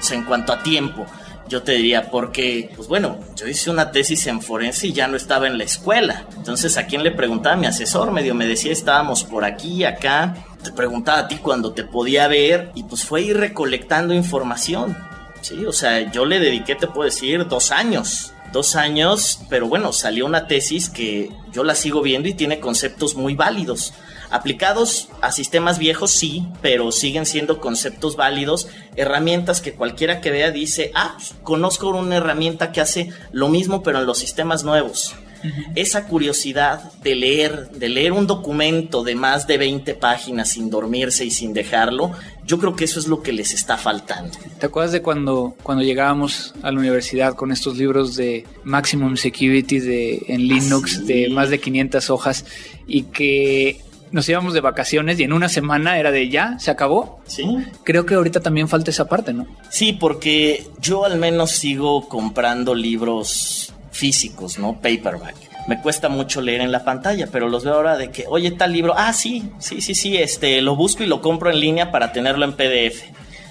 O sea, en cuanto a tiempo, yo te diría, porque, pues bueno, yo hice una tesis en forense y ya no estaba en la escuela. Entonces, ¿a quién le preguntaba? Mi asesor medio me decía, estábamos por aquí, acá. Te preguntaba a ti cuando te podía ver y pues fue ir recolectando información. Sí, o sea, yo le dediqué, te puedo decir, dos años. Dos años, pero bueno, salió una tesis que yo la sigo viendo y tiene conceptos muy válidos. Aplicados a sistemas viejos, sí, pero siguen siendo conceptos válidos, herramientas que cualquiera que vea dice, ah, pues, conozco una herramienta que hace lo mismo, pero en los sistemas nuevos. Esa curiosidad de leer, de leer un documento de más de 20 páginas sin dormirse y sin dejarlo, yo creo que eso es lo que les está faltando. ¿Te acuerdas de cuando, cuando llegábamos a la universidad con estos libros de Maximum Security de, en Linux sí. de más de 500 hojas y que nos íbamos de vacaciones y en una semana era de ya, se acabó? ¿Sí? Creo que ahorita también falta esa parte, ¿no? Sí, porque yo al menos sigo comprando libros físicos, ¿no? Paperback. Me cuesta mucho leer en la pantalla, pero los veo ahora de que, oye, tal libro, ah, sí, sí, sí, sí, este, lo busco y lo compro en línea para tenerlo en PDF.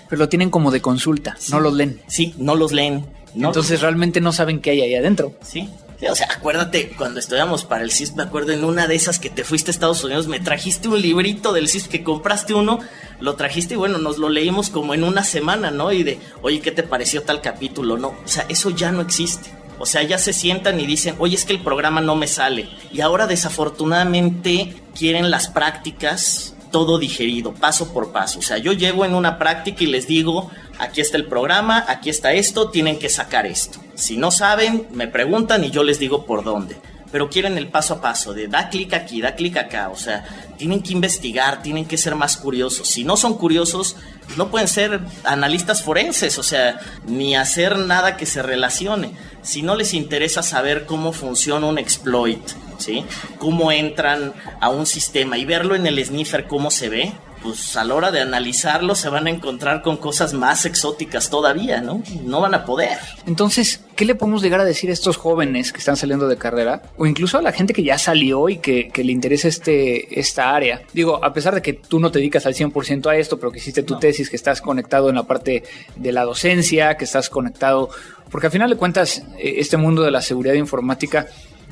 Pero lo tienen como de consulta, no los leen. Sí, no los leen. No Entonces realmente no saben qué hay ahí adentro. Sí. O sea, acuérdate, cuando estudiamos para el CISP, me acuerdo en una de esas que te fuiste a Estados Unidos, me trajiste un librito del CISP que compraste uno, lo trajiste y bueno, nos lo leímos como en una semana, ¿no? Y de, oye, ¿qué te pareció tal capítulo? No, o sea, eso ya no existe. O sea, ya se sientan y dicen, oye, es que el programa no me sale. Y ahora desafortunadamente quieren las prácticas todo digerido, paso por paso. O sea, yo llevo en una práctica y les digo, aquí está el programa, aquí está esto, tienen que sacar esto. Si no saben, me preguntan y yo les digo por dónde. Pero quieren el paso a paso, de da clic aquí, da clic acá. O sea, tienen que investigar, tienen que ser más curiosos. Si no son curiosos, no pueden ser analistas forenses, o sea, ni hacer nada que se relacione. Si no les interesa saber cómo funciona un exploit, ¿sí? Cómo entran a un sistema y verlo en el sniffer cómo se ve, pues a la hora de analizarlo se van a encontrar con cosas más exóticas todavía, ¿no? No van a poder. Entonces, ¿qué le podemos llegar a decir a estos jóvenes que están saliendo de carrera? O incluso a la gente que ya salió y que, le interesa este, esta área. Digo, a pesar de que tú no te dedicas al 100% a esto, pero que hiciste tu tesis, que estás conectado en la parte de la docencia, que estás conectado... Porque al final de cuentas, eh, este mundo de la seguridad informática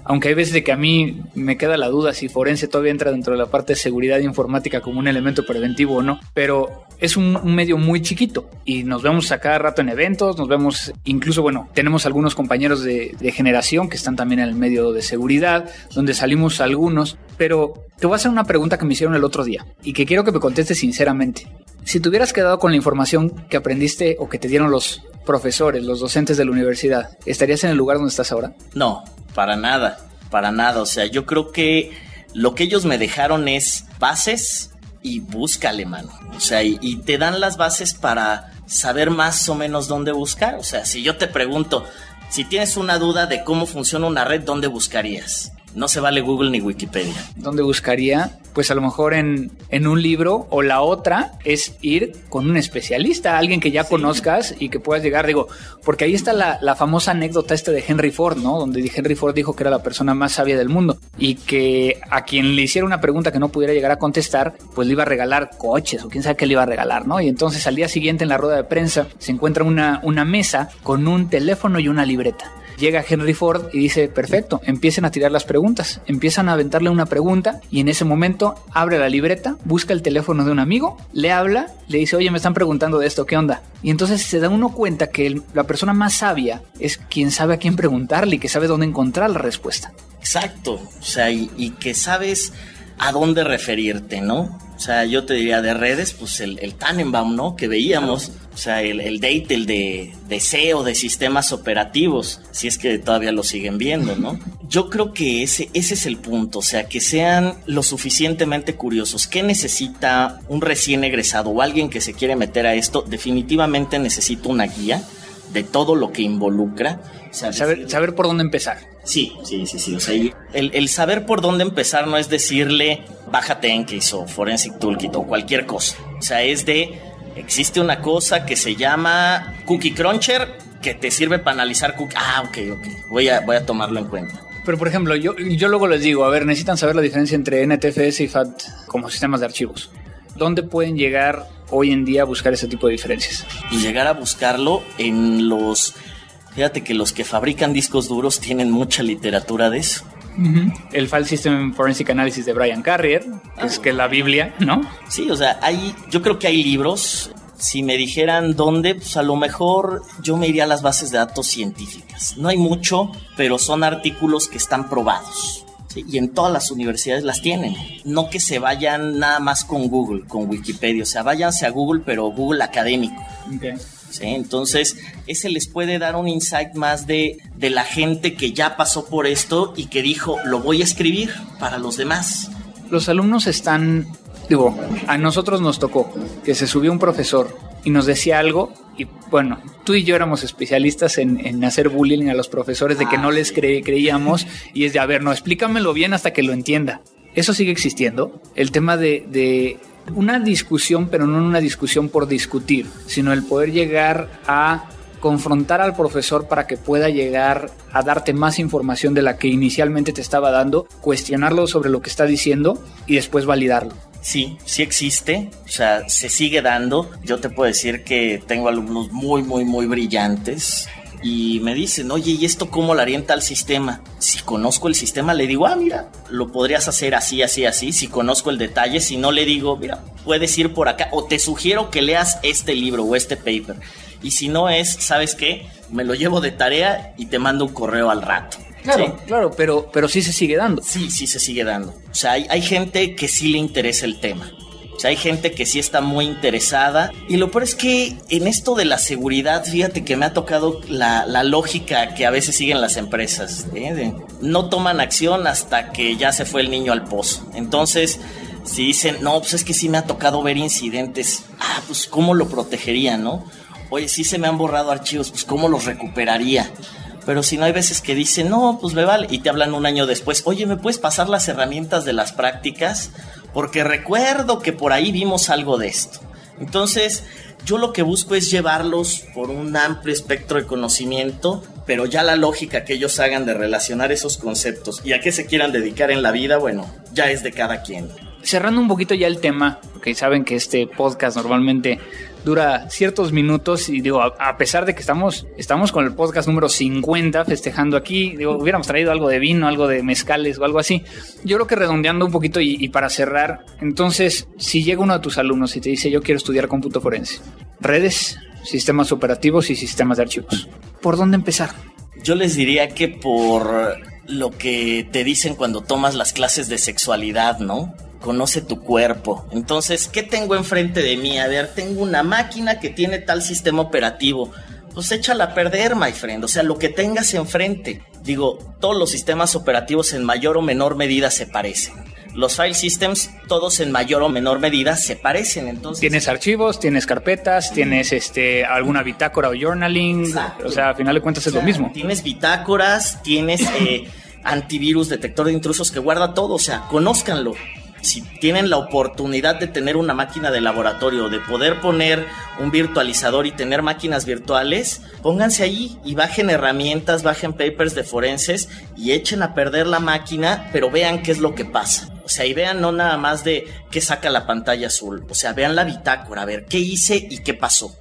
aunque hay veces de que a mí me queda la duda si forense todavía entra dentro de la parte de seguridad informática como un elemento preventivo o no, pero es un, medio muy chiquito y nos vemos a cada rato en eventos, nos vemos incluso, bueno, tenemos algunos compañeros de, de generación que están también en el medio de seguridad, donde salimos algunos, pero te voy a hacer una pregunta que me hicieron el otro día y que quiero que me contestes sinceramente. Si te hubieras quedado con la información que aprendiste o que te dieron los profesores, los docentes de la universidad, ¿estarías en el lugar donde estás ahora? No, para nada, para nada. O sea, yo creo que lo que ellos me dejaron es bases y búscale, mano. O sea, y, y, te dan las bases para saber más o menos dónde buscar. O sea, si yo te pregunto, si tienes una duda de cómo funciona una red, ¿dónde buscarías? No se vale Google ni Wikipedia. ¿Dónde buscaría? Pues a lo mejor en, en un libro o la otra es ir con un especialista, alguien que ya conozcas y que puedas llegar, digo, porque ahí está la, la, famosa anécdota este de Henry Ford, ¿no? Donde Henry Ford dijo que era la persona más sabia del mundo y que a quien le hiciera una pregunta que no pudiera llegar a contestar, pues le iba a regalar coches o quién sabe qué le iba a regalar, ¿no? Y entonces al día siguiente en la rueda de prensa se encuentra una, una mesa con un teléfono y una libreta. Llega Henry Ford y dice, perfecto, empiecen a tirar las preguntas. Empiezan a aventarle una pregunta y en ese momento abre la libreta, busca el teléfono de un amigo, le habla, le dice, oye, me están preguntando de esto, ¿qué onda? Y entonces se da uno cuenta que la persona más sabia es quien sabe a quién preguntarle y que sabe dónde encontrar la respuesta. Exacto, o sea, y, y que sabes a dónde referirte, ¿no? O sea, yo te diría de redes, pues el, el Tannenbaum, ¿no? Que veíamos, o sea, el, el date, el de, de SEO, de sistemas operativos, si es que todavía lo siguen viendo, ¿no? Yo creo que ese, ese es el punto, o sea, que sean lo suficientemente curiosos. ¿Qué necesita un recién egresado o alguien que se quiere meter a esto? Definitivamente necesita una guía de todo lo que involucra. O sea, saber, saber por dónde empezar. Sí, sí, sí, sí. O sea, el, el, saber por dónde empezar no es decirle bájate Enkis o Forensic Toolkit o cualquier cosa. O sea, es de existe una cosa que se llama Cookie Cruncher que te sirve para analizar cookie. Ah, ok, ok. Voy a, voy a tomarlo en cuenta. Pero, por ejemplo, yo, yo luego les digo, a ver, necesitan saber la diferencia entre NTFS y FAT como sistemas de archivos. ¿Dónde pueden llegar hoy en día a buscar ese tipo de diferencias? Y llegar a buscarlo en los Fíjate que los que fabrican discos duros tienen mucha literatura de eso. Uh -huh. El File System Forensic Analysis de Brian Carrier, que ah. es que la Biblia, ¿no? Sí, o sea, hay, yo creo que hay libros. Si me dijeran dónde, pues a lo mejor yo me iría a las bases de datos científicas. No hay mucho, pero son artículos que están probados. ¿sí? Y en todas las universidades las tienen. No que se vayan nada más con Google, con Wikipedia. O sea, váyanse a Google, pero Google académico. Okay. ¿Sí? Entonces, ese les puede dar un insight más de, de la gente que ya pasó por esto y que dijo, lo voy a escribir para los demás. Los alumnos están, digo, a nosotros nos tocó que se subió un profesor y nos decía algo y bueno, tú y yo éramos especialistas en, en hacer bullying a los profesores de que ah, no les cre creíamos y es de, a ver, no, explícamelo bien hasta que lo entienda. Eso sigue existiendo. El tema de, de una discusión, pero no una discusión por discutir, sino el poder llegar a confrontar al profesor para que pueda llegar a darte más información de la que inicialmente te estaba dando, cuestionarlo sobre lo que está diciendo y después validarlo. Sí, sí existe, o sea, se sigue dando. Yo te puedo decir que tengo alumnos muy, muy, muy brillantes y me dicen, oye, ¿y esto cómo lo orienta al sistema? Si conozco el sistema, le digo, ah, mira, lo podrías hacer así, así, así. Si conozco el detalle, si no le digo, mira, puedes ir por acá, o te sugiero que leas este libro o este paper. Y si no es, ¿sabes qué? Me lo llevo de tarea y te mando un correo al rato. Claro, ¿sí? claro, pero, pero sí se sigue dando. Sí, sí se sigue dando. O sea, hay, hay gente que sí le interesa el tema. O sea, hay gente que sí está muy interesada. Y lo peor es que en esto de la seguridad, fíjate que me ha tocado la, la lógica que a veces siguen las empresas. ¿eh? No toman acción hasta que ya se fue el niño al pozo. Entonces, si dicen, no, pues es que sí me ha tocado ver incidentes, ah, pues cómo lo protegería, ¿no? Oye, sí se me han borrado archivos, pues cómo los recuperaría. Pero si no hay veces que dicen, no, pues me vale, y te hablan un año después, oye, ¿me puedes pasar las herramientas de las prácticas? Porque recuerdo que por ahí vimos algo de esto. Entonces, yo lo que busco es llevarlos por un amplio espectro de conocimiento, pero ya la lógica que ellos hagan de relacionar esos conceptos y a qué se quieran dedicar en la vida, bueno, ya es de cada quien cerrando un poquito ya el tema, porque saben que este podcast normalmente dura ciertos minutos y digo, a, pesar de que estamos, estamos con el podcast número 50 festejando aquí, digo, hubiéramos traído algo de vino, algo de mezcales o algo así. Yo creo que redondeando un poquito y, para cerrar, entonces, si llega uno de tus alumnos y te dice, yo quiero estudiar cómputo forense, redes, sistemas operativos y sistemas de archivos, ¿por dónde empezar? Yo les diría que por lo que te dicen cuando tomas las clases de sexualidad, ¿no? Conoce tu cuerpo. Entonces, ¿qué tengo enfrente de mí? A ver, tengo una máquina que tiene tal sistema operativo. Pues échala a perder, my friend. O sea, lo que tengas enfrente. Digo, todos los sistemas operativos en mayor o menor medida se parecen. Los file systems, todos en mayor o menor medida se parecen. Entonces, tienes archivos, tienes carpetas, tienes este alguna bitácora o journaling. O sea, al final de cuentas es lo mismo. Tienes bitácoras, tienes eh, antivirus, detector de intrusos que guarda todo. O sea, conózcanlo si tienen la oportunidad de tener una máquina de laboratorio, de poder poner un virtualizador y tener máquinas virtuales, pónganse ahí y bajen herramientas, bajen papers de forenses y echen a perder la máquina, pero vean qué es lo que pasa. O sea, y vean no nada más de qué saca la pantalla azul, o sea, vean la bitácora, a ver qué hice y qué pasó.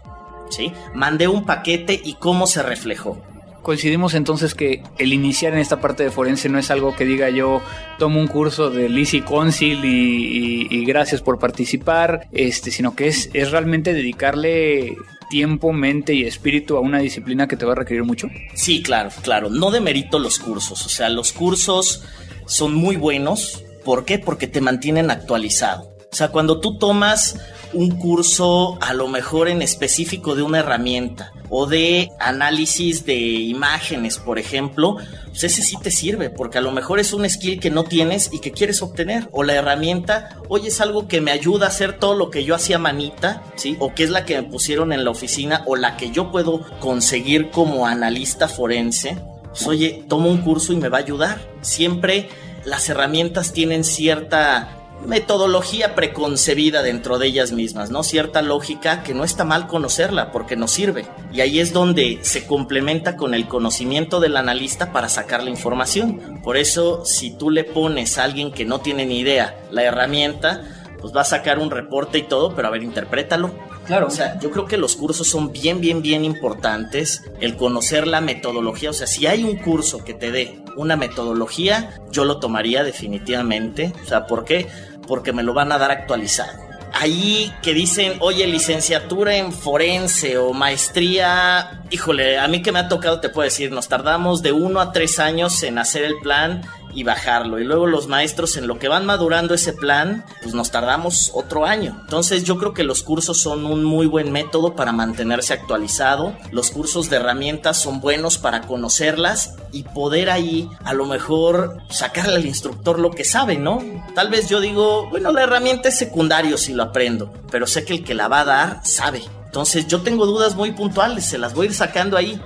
¿Sí? Mandé un paquete y cómo se reflejó coincidimos entonces que el iniciar en esta parte de forense no es algo que diga yo tomo un curso de Lisi Concil y, gracias por participar, este, sino que es, es realmente dedicarle tiempo, mente y espíritu a una disciplina que te va a requerir mucho? Sí, claro, claro. No demerito los cursos. O sea, los cursos son muy buenos. ¿Por qué? Porque te mantienen actualizado. O sea, cuando tú tomas un curso a lo mejor en específico de una herramienta o de análisis de imágenes, por ejemplo, pues ese sí te sirve, porque a lo mejor es un skill que no tienes y que quieres obtener, o la herramienta, oye, es algo que me ayuda a hacer todo lo que yo hacía manita, ¿sí? O que es la que me pusieron en la oficina, o la que yo puedo conseguir como analista forense, pues oye, tomo un curso y me va a ayudar. Siempre las herramientas tienen cierta metodología preconcebida dentro de ellas mismas, ¿no? Cierta lógica que no está mal conocerla porque nos sirve. Y ahí es donde se complementa con el conocimiento del analista para sacar la información. Por eso, si tú le pones a alguien que no tiene ni idea la herramienta, pues va a sacar un reporte y todo, pero a ver, interprétalo. Claro. O sea, yo creo que los cursos son bien, bien, bien importantes. El conocer la metodología. O sea, si hay un curso que te dé una metodología, yo lo tomaría definitivamente. O sea, ¿por qué? Porque me lo van a dar actualizado. Ahí que dicen, oye, licenciatura en forense o maestría, híjole, a mí que me ha tocado te puedo decir, nos tardamos de uno a tres años en hacer el plan y bajarlo. Y luego los maestros en lo que van madurando ese plan, pues nos tardamos otro año. Entonces yo creo que los cursos son un muy buen método para mantenerse actualizado. Los cursos de herramientas son buenos para conocerlas y poder ahí a lo mejor sacarle al instructor lo que sabe, ¿no? Tal vez yo digo, bueno, la herramienta es secundario si lo aprendo, pero sé que el que la va a dar sabe. Entonces yo tengo dudas muy puntuales, se las voy a ir sacando ahí.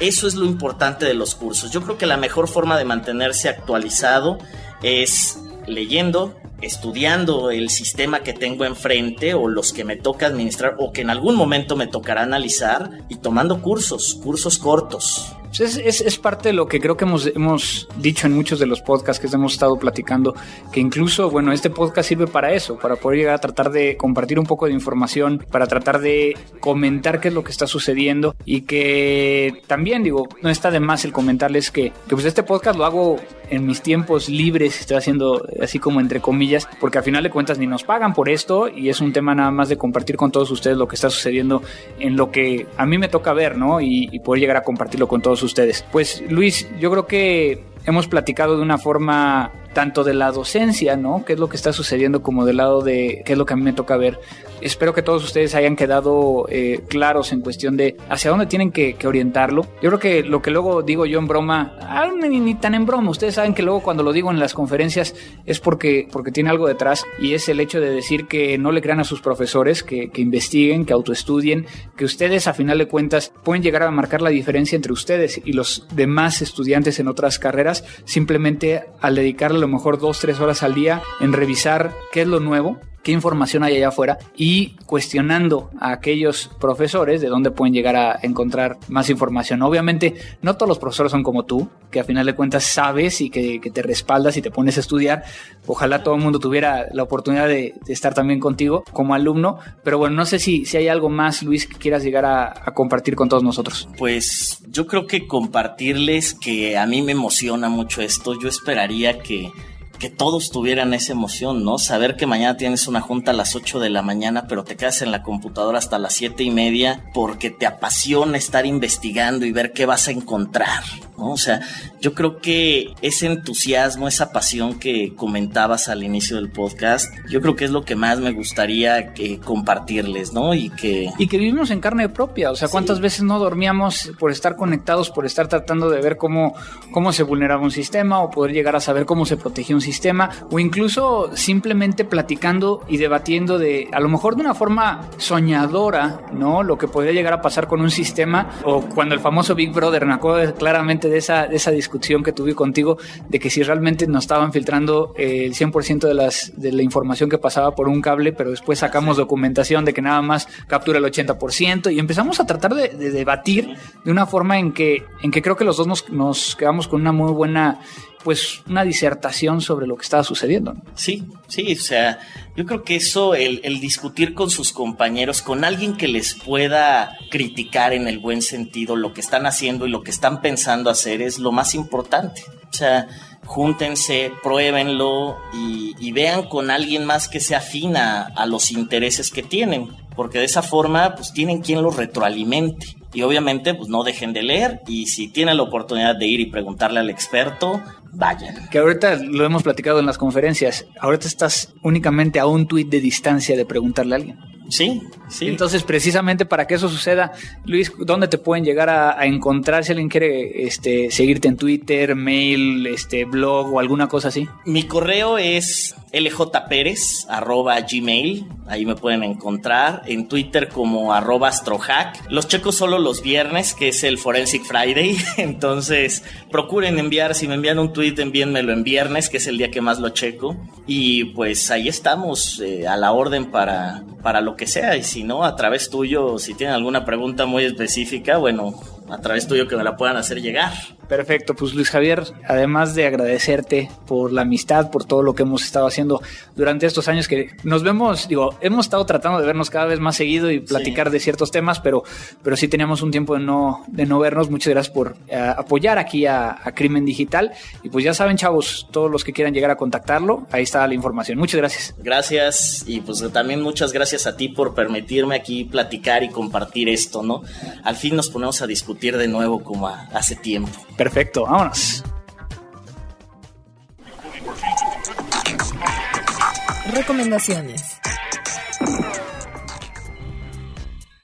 Eso es lo importante de los cursos. Yo creo que la mejor forma de mantenerse actualizado es leyendo, estudiando el sistema que tengo enfrente o los que me toca administrar o que en algún momento me tocará analizar y tomando cursos, cursos cortos. Pues es, es, parte de lo que creo que hemos, hemos dicho en muchos de los podcasts que hemos estado platicando, que incluso, bueno, este podcast sirve para eso, para poder llegar a tratar de compartir un poco de información, para tratar de comentar qué es lo que está sucediendo y que también, digo, no está de más el comentarles que, que pues este podcast lo hago en mis tiempos libres, estoy haciendo así como entre comillas, porque al final de cuentas ni nos pagan por esto y es un tema nada más de compartir con todos ustedes lo que está sucediendo en lo que a mí me toca ver, ¿no? Y, y poder llegar a compartirlo con todos ustedes. Pues Luis, yo creo que hemos platicado de una forma tanto de la docencia, ¿no? ¿Qué es lo que está sucediendo como del lado de qué es lo que a mí me toca ver? Espero que todos ustedes hayan quedado eh, claros en cuestión de hacia dónde tienen que, orientarlo. Yo creo que lo que luego digo yo en broma, ah, ni, tan en broma, ustedes saben que luego cuando lo digo en las conferencias es porque, porque tiene algo detrás y es el hecho de decir que no le crean a sus profesores, que investiguen, que autoestudien, que ustedes a final de cuentas pueden llegar a marcar la diferencia entre ustedes y los demás estudiantes en otras carreras simplemente al dedicarle a lo mejor dos, tres horas al día en revisar qué es lo nuevo qué información hay allá afuera y cuestionando a aquellos profesores de dónde pueden llegar a encontrar más información. Obviamente, no todos los profesores son como tú, que a final de cuentas sabes y que, te respaldas y te pones a estudiar. Ojalá todo el mundo tuviera la oportunidad de, estar también contigo como alumno, pero bueno, no sé si, si hay algo más, Luis, que quieras llegar a, a compartir con todos nosotros. Pues yo creo que compartirles que a mí me emociona mucho esto. Yo esperaría que que todos tuvieran esa emoción, ¿no? Saber que mañana tienes una junta a las 8 de la mañana, pero te quedas en la computadora hasta las siete y media porque te apasiona estar investigando y ver qué vas a encontrar, ¿no? O sea, yo creo que ese entusiasmo, esa pasión que comentabas al inicio del podcast, yo creo que es lo que más me gustaría que compartirles, ¿no? Y que... Y que vivimos en carne propia, o sea, ¿cuántas veces no dormíamos por estar conectados, por estar tratando de ver cómo, cómo se vulneraba un sistema o poder llegar a saber cómo se protegía un sistema? sistema o incluso simplemente platicando y debatiendo de, a lo mejor de una forma soñadora, ¿no? Lo que podría llegar a pasar con un sistema o cuando el famoso Big Brother, me acuerdo claramente de esa, de esa discusión que tuve contigo de que si realmente nos estaban filtrando eh, el 100% de, las, de la información que pasaba por un cable, pero después sacamos documentación de que nada más captura el 80% y empezamos a tratar de, debatir de una forma en que, en que creo que los dos nos, nos quedamos con una muy buena pues una disertación sobre lo que estaba sucediendo. Sí, sí, o sea, yo creo que eso, el, el, discutir con sus compañeros, con alguien que les pueda criticar en el buen sentido lo que están haciendo y lo que están pensando hacer es lo más importante. O sea, júntense, pruébenlo y, vean con alguien más que se afina a los intereses que tienen, porque de esa forma pues tienen quien los retroalimente. Y obviamente, pues no dejen de leer. Y si tienen la oportunidad de ir y preguntarle al experto, vayan. Que ahorita lo hemos platicado en las conferencias. Ahorita estás únicamente a un tuit de distancia de preguntarle a alguien. Sí, sí. Entonces, precisamente para que eso suceda, Luis, ¿dónde te pueden llegar a, encontrar si alguien quiere este, seguirte en Twitter, mail, este, blog o alguna cosa así? Mi correo es gmail ahí me pueden encontrar, en Twitter como arroba astrohack. Los checo solo los viernes, que es el Forensic Friday, entonces procuren enviar, si me envían un tweet, envíenmelo en viernes, que es el día que más lo checo, y pues ahí estamos eh, a la orden para, para lo que sea, y si no, a través tuyo, si tienen alguna pregunta muy específica, bueno, a través tuyo que me la puedan hacer llegar. Perfecto, pues Luis Javier, además de agradecerte por la amistad, por todo lo que hemos estado haciendo durante estos años que nos vemos, digo, hemos estado tratando de vernos cada vez más seguido y platicar de ciertos temas, pero, pero sí teníamos un tiempo de no, de no vernos. Muchas gracias por eh, apoyar aquí a, a, Crimen Digital. Y pues ya saben, chavos, todos los que quieran llegar a contactarlo, ahí está la información. Muchas gracias. Gracias y pues también muchas gracias a ti por permitirme aquí platicar y compartir esto, ¿no? Al fin nos ponemos a discutir de nuevo como hace tiempo. Perfecto, vámonos. Recomendaciones.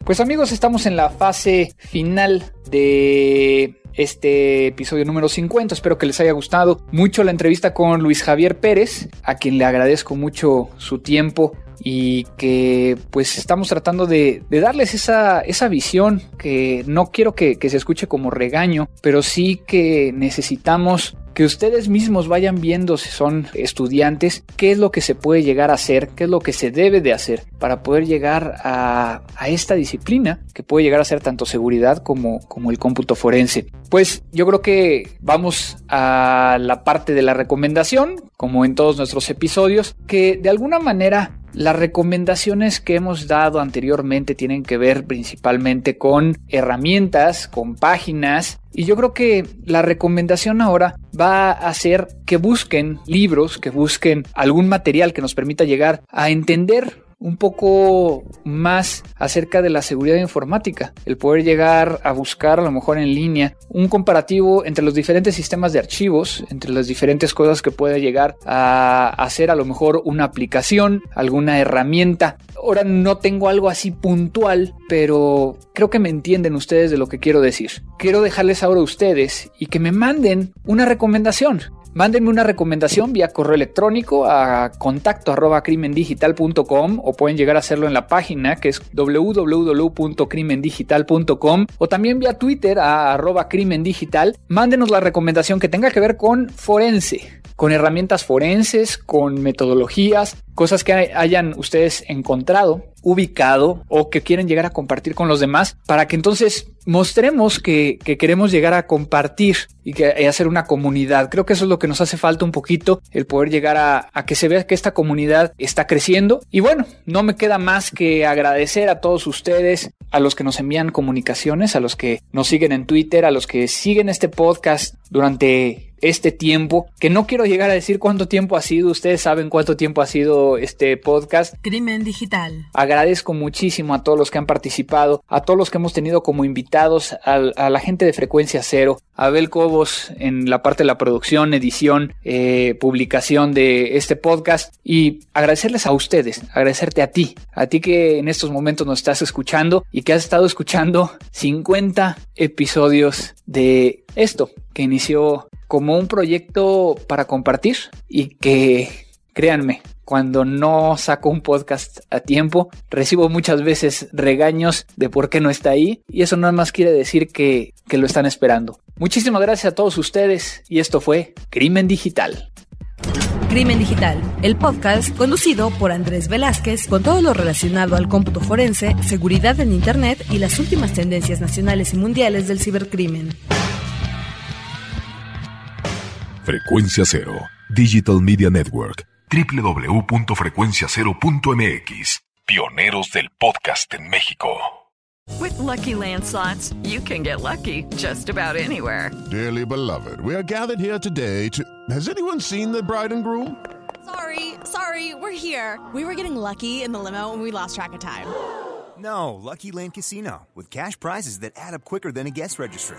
Pues amigos, estamos en la fase final de este episodio número 50. Espero que les haya gustado mucho la entrevista con Luis Javier Pérez, a quien le agradezco mucho su tiempo y que pues estamos tratando de, darles esa, esa, visión que no quiero que, que se escuche como regaño, pero sí que necesitamos que ustedes mismos vayan viendo si son estudiantes qué es lo que se puede llegar a hacer, qué es lo que se debe de hacer para poder llegar a, a esta disciplina que puede llegar a ser tanto seguridad como, como el cómputo forense. Pues yo creo que vamos a la parte de la recomendación, como en todos nuestros episodios, que de alguna manera las recomendaciones que hemos dado anteriormente tienen que ver principalmente con herramientas, con páginas, y yo creo que la recomendación ahora va a ser que busquen libros, que busquen algún material que nos permita llegar a entender un poco más acerca de la seguridad informática, el poder llegar a buscar a lo mejor en línea un comparativo entre los diferentes sistemas de archivos, entre las diferentes cosas que puede llegar a hacer a lo mejor una aplicación, alguna herramienta. Ahora no tengo algo así puntual, pero creo que me entienden ustedes de lo que quiero decir. Quiero dejarles ahora a ustedes y que me manden una recomendación. Mándenme una recomendación vía correo electrónico a contacto arroba crimendigital.com o pueden llegar a hacerlo en la página que es www.crimendigital.com o también vía Twitter a arroba crimendigital. Mándenos la recomendación que tenga que ver con forense, con herramientas forenses, con metodologías, cosas que hayan ustedes encontrado ubicado o que quieren llegar a compartir con los demás para que entonces mostremos que, queremos llegar a compartir y, que, hacer una comunidad. Creo que eso es lo que nos hace falta un poquito, el poder llegar a que se vea que esta comunidad está creciendo. Y bueno, no me queda más que agradecer a todos ustedes, a los que nos envían comunicaciones, a los que nos siguen en Twitter, a los que siguen este podcast durante este tiempo, que no quiero llegar a decir cuánto tiempo ha sido, ustedes saben cuánto tiempo ha sido este podcast. Crimen Digital. Agradezco muchísimo a todos los que han participado, a todos los que hemos tenido como invitados, a, la gente de Frecuencia Cero, a Abel Cobos en la parte de la producción, edición, eh, publicación de este podcast y agradecerles a ustedes, agradecerte a ti, a ti que en estos momentos nos estás escuchando y que has estado escuchando 50 episodios de esto que inició como un proyecto para compartir y que, créanme, cuando no saco un podcast a tiempo, recibo muchas veces regaños de por qué no está ahí y eso nada más quiere decir que, que lo están esperando. Muchísimas gracias a todos ustedes y esto fue Crimen Digital. Crimen Digital, el podcast conducido por Andrés Velázquez con todo lo relacionado al cómputo forense, seguridad en Internet y las últimas tendencias nacionales y mundiales del cibercrimen. Frecuencia Cero, Digital Media Network, www.frecuenciacero.mx, pioneros del podcast en México. With lucky landslots, you can get lucky just about anywhere. Dearly beloved, we are gathered here today to. Has anyone seen the bride and groom? Sorry, sorry, we're here. We were getting lucky in the limo and we lost track of time. No, Lucky Land Casino, with cash prizes that add up quicker than a guest registry.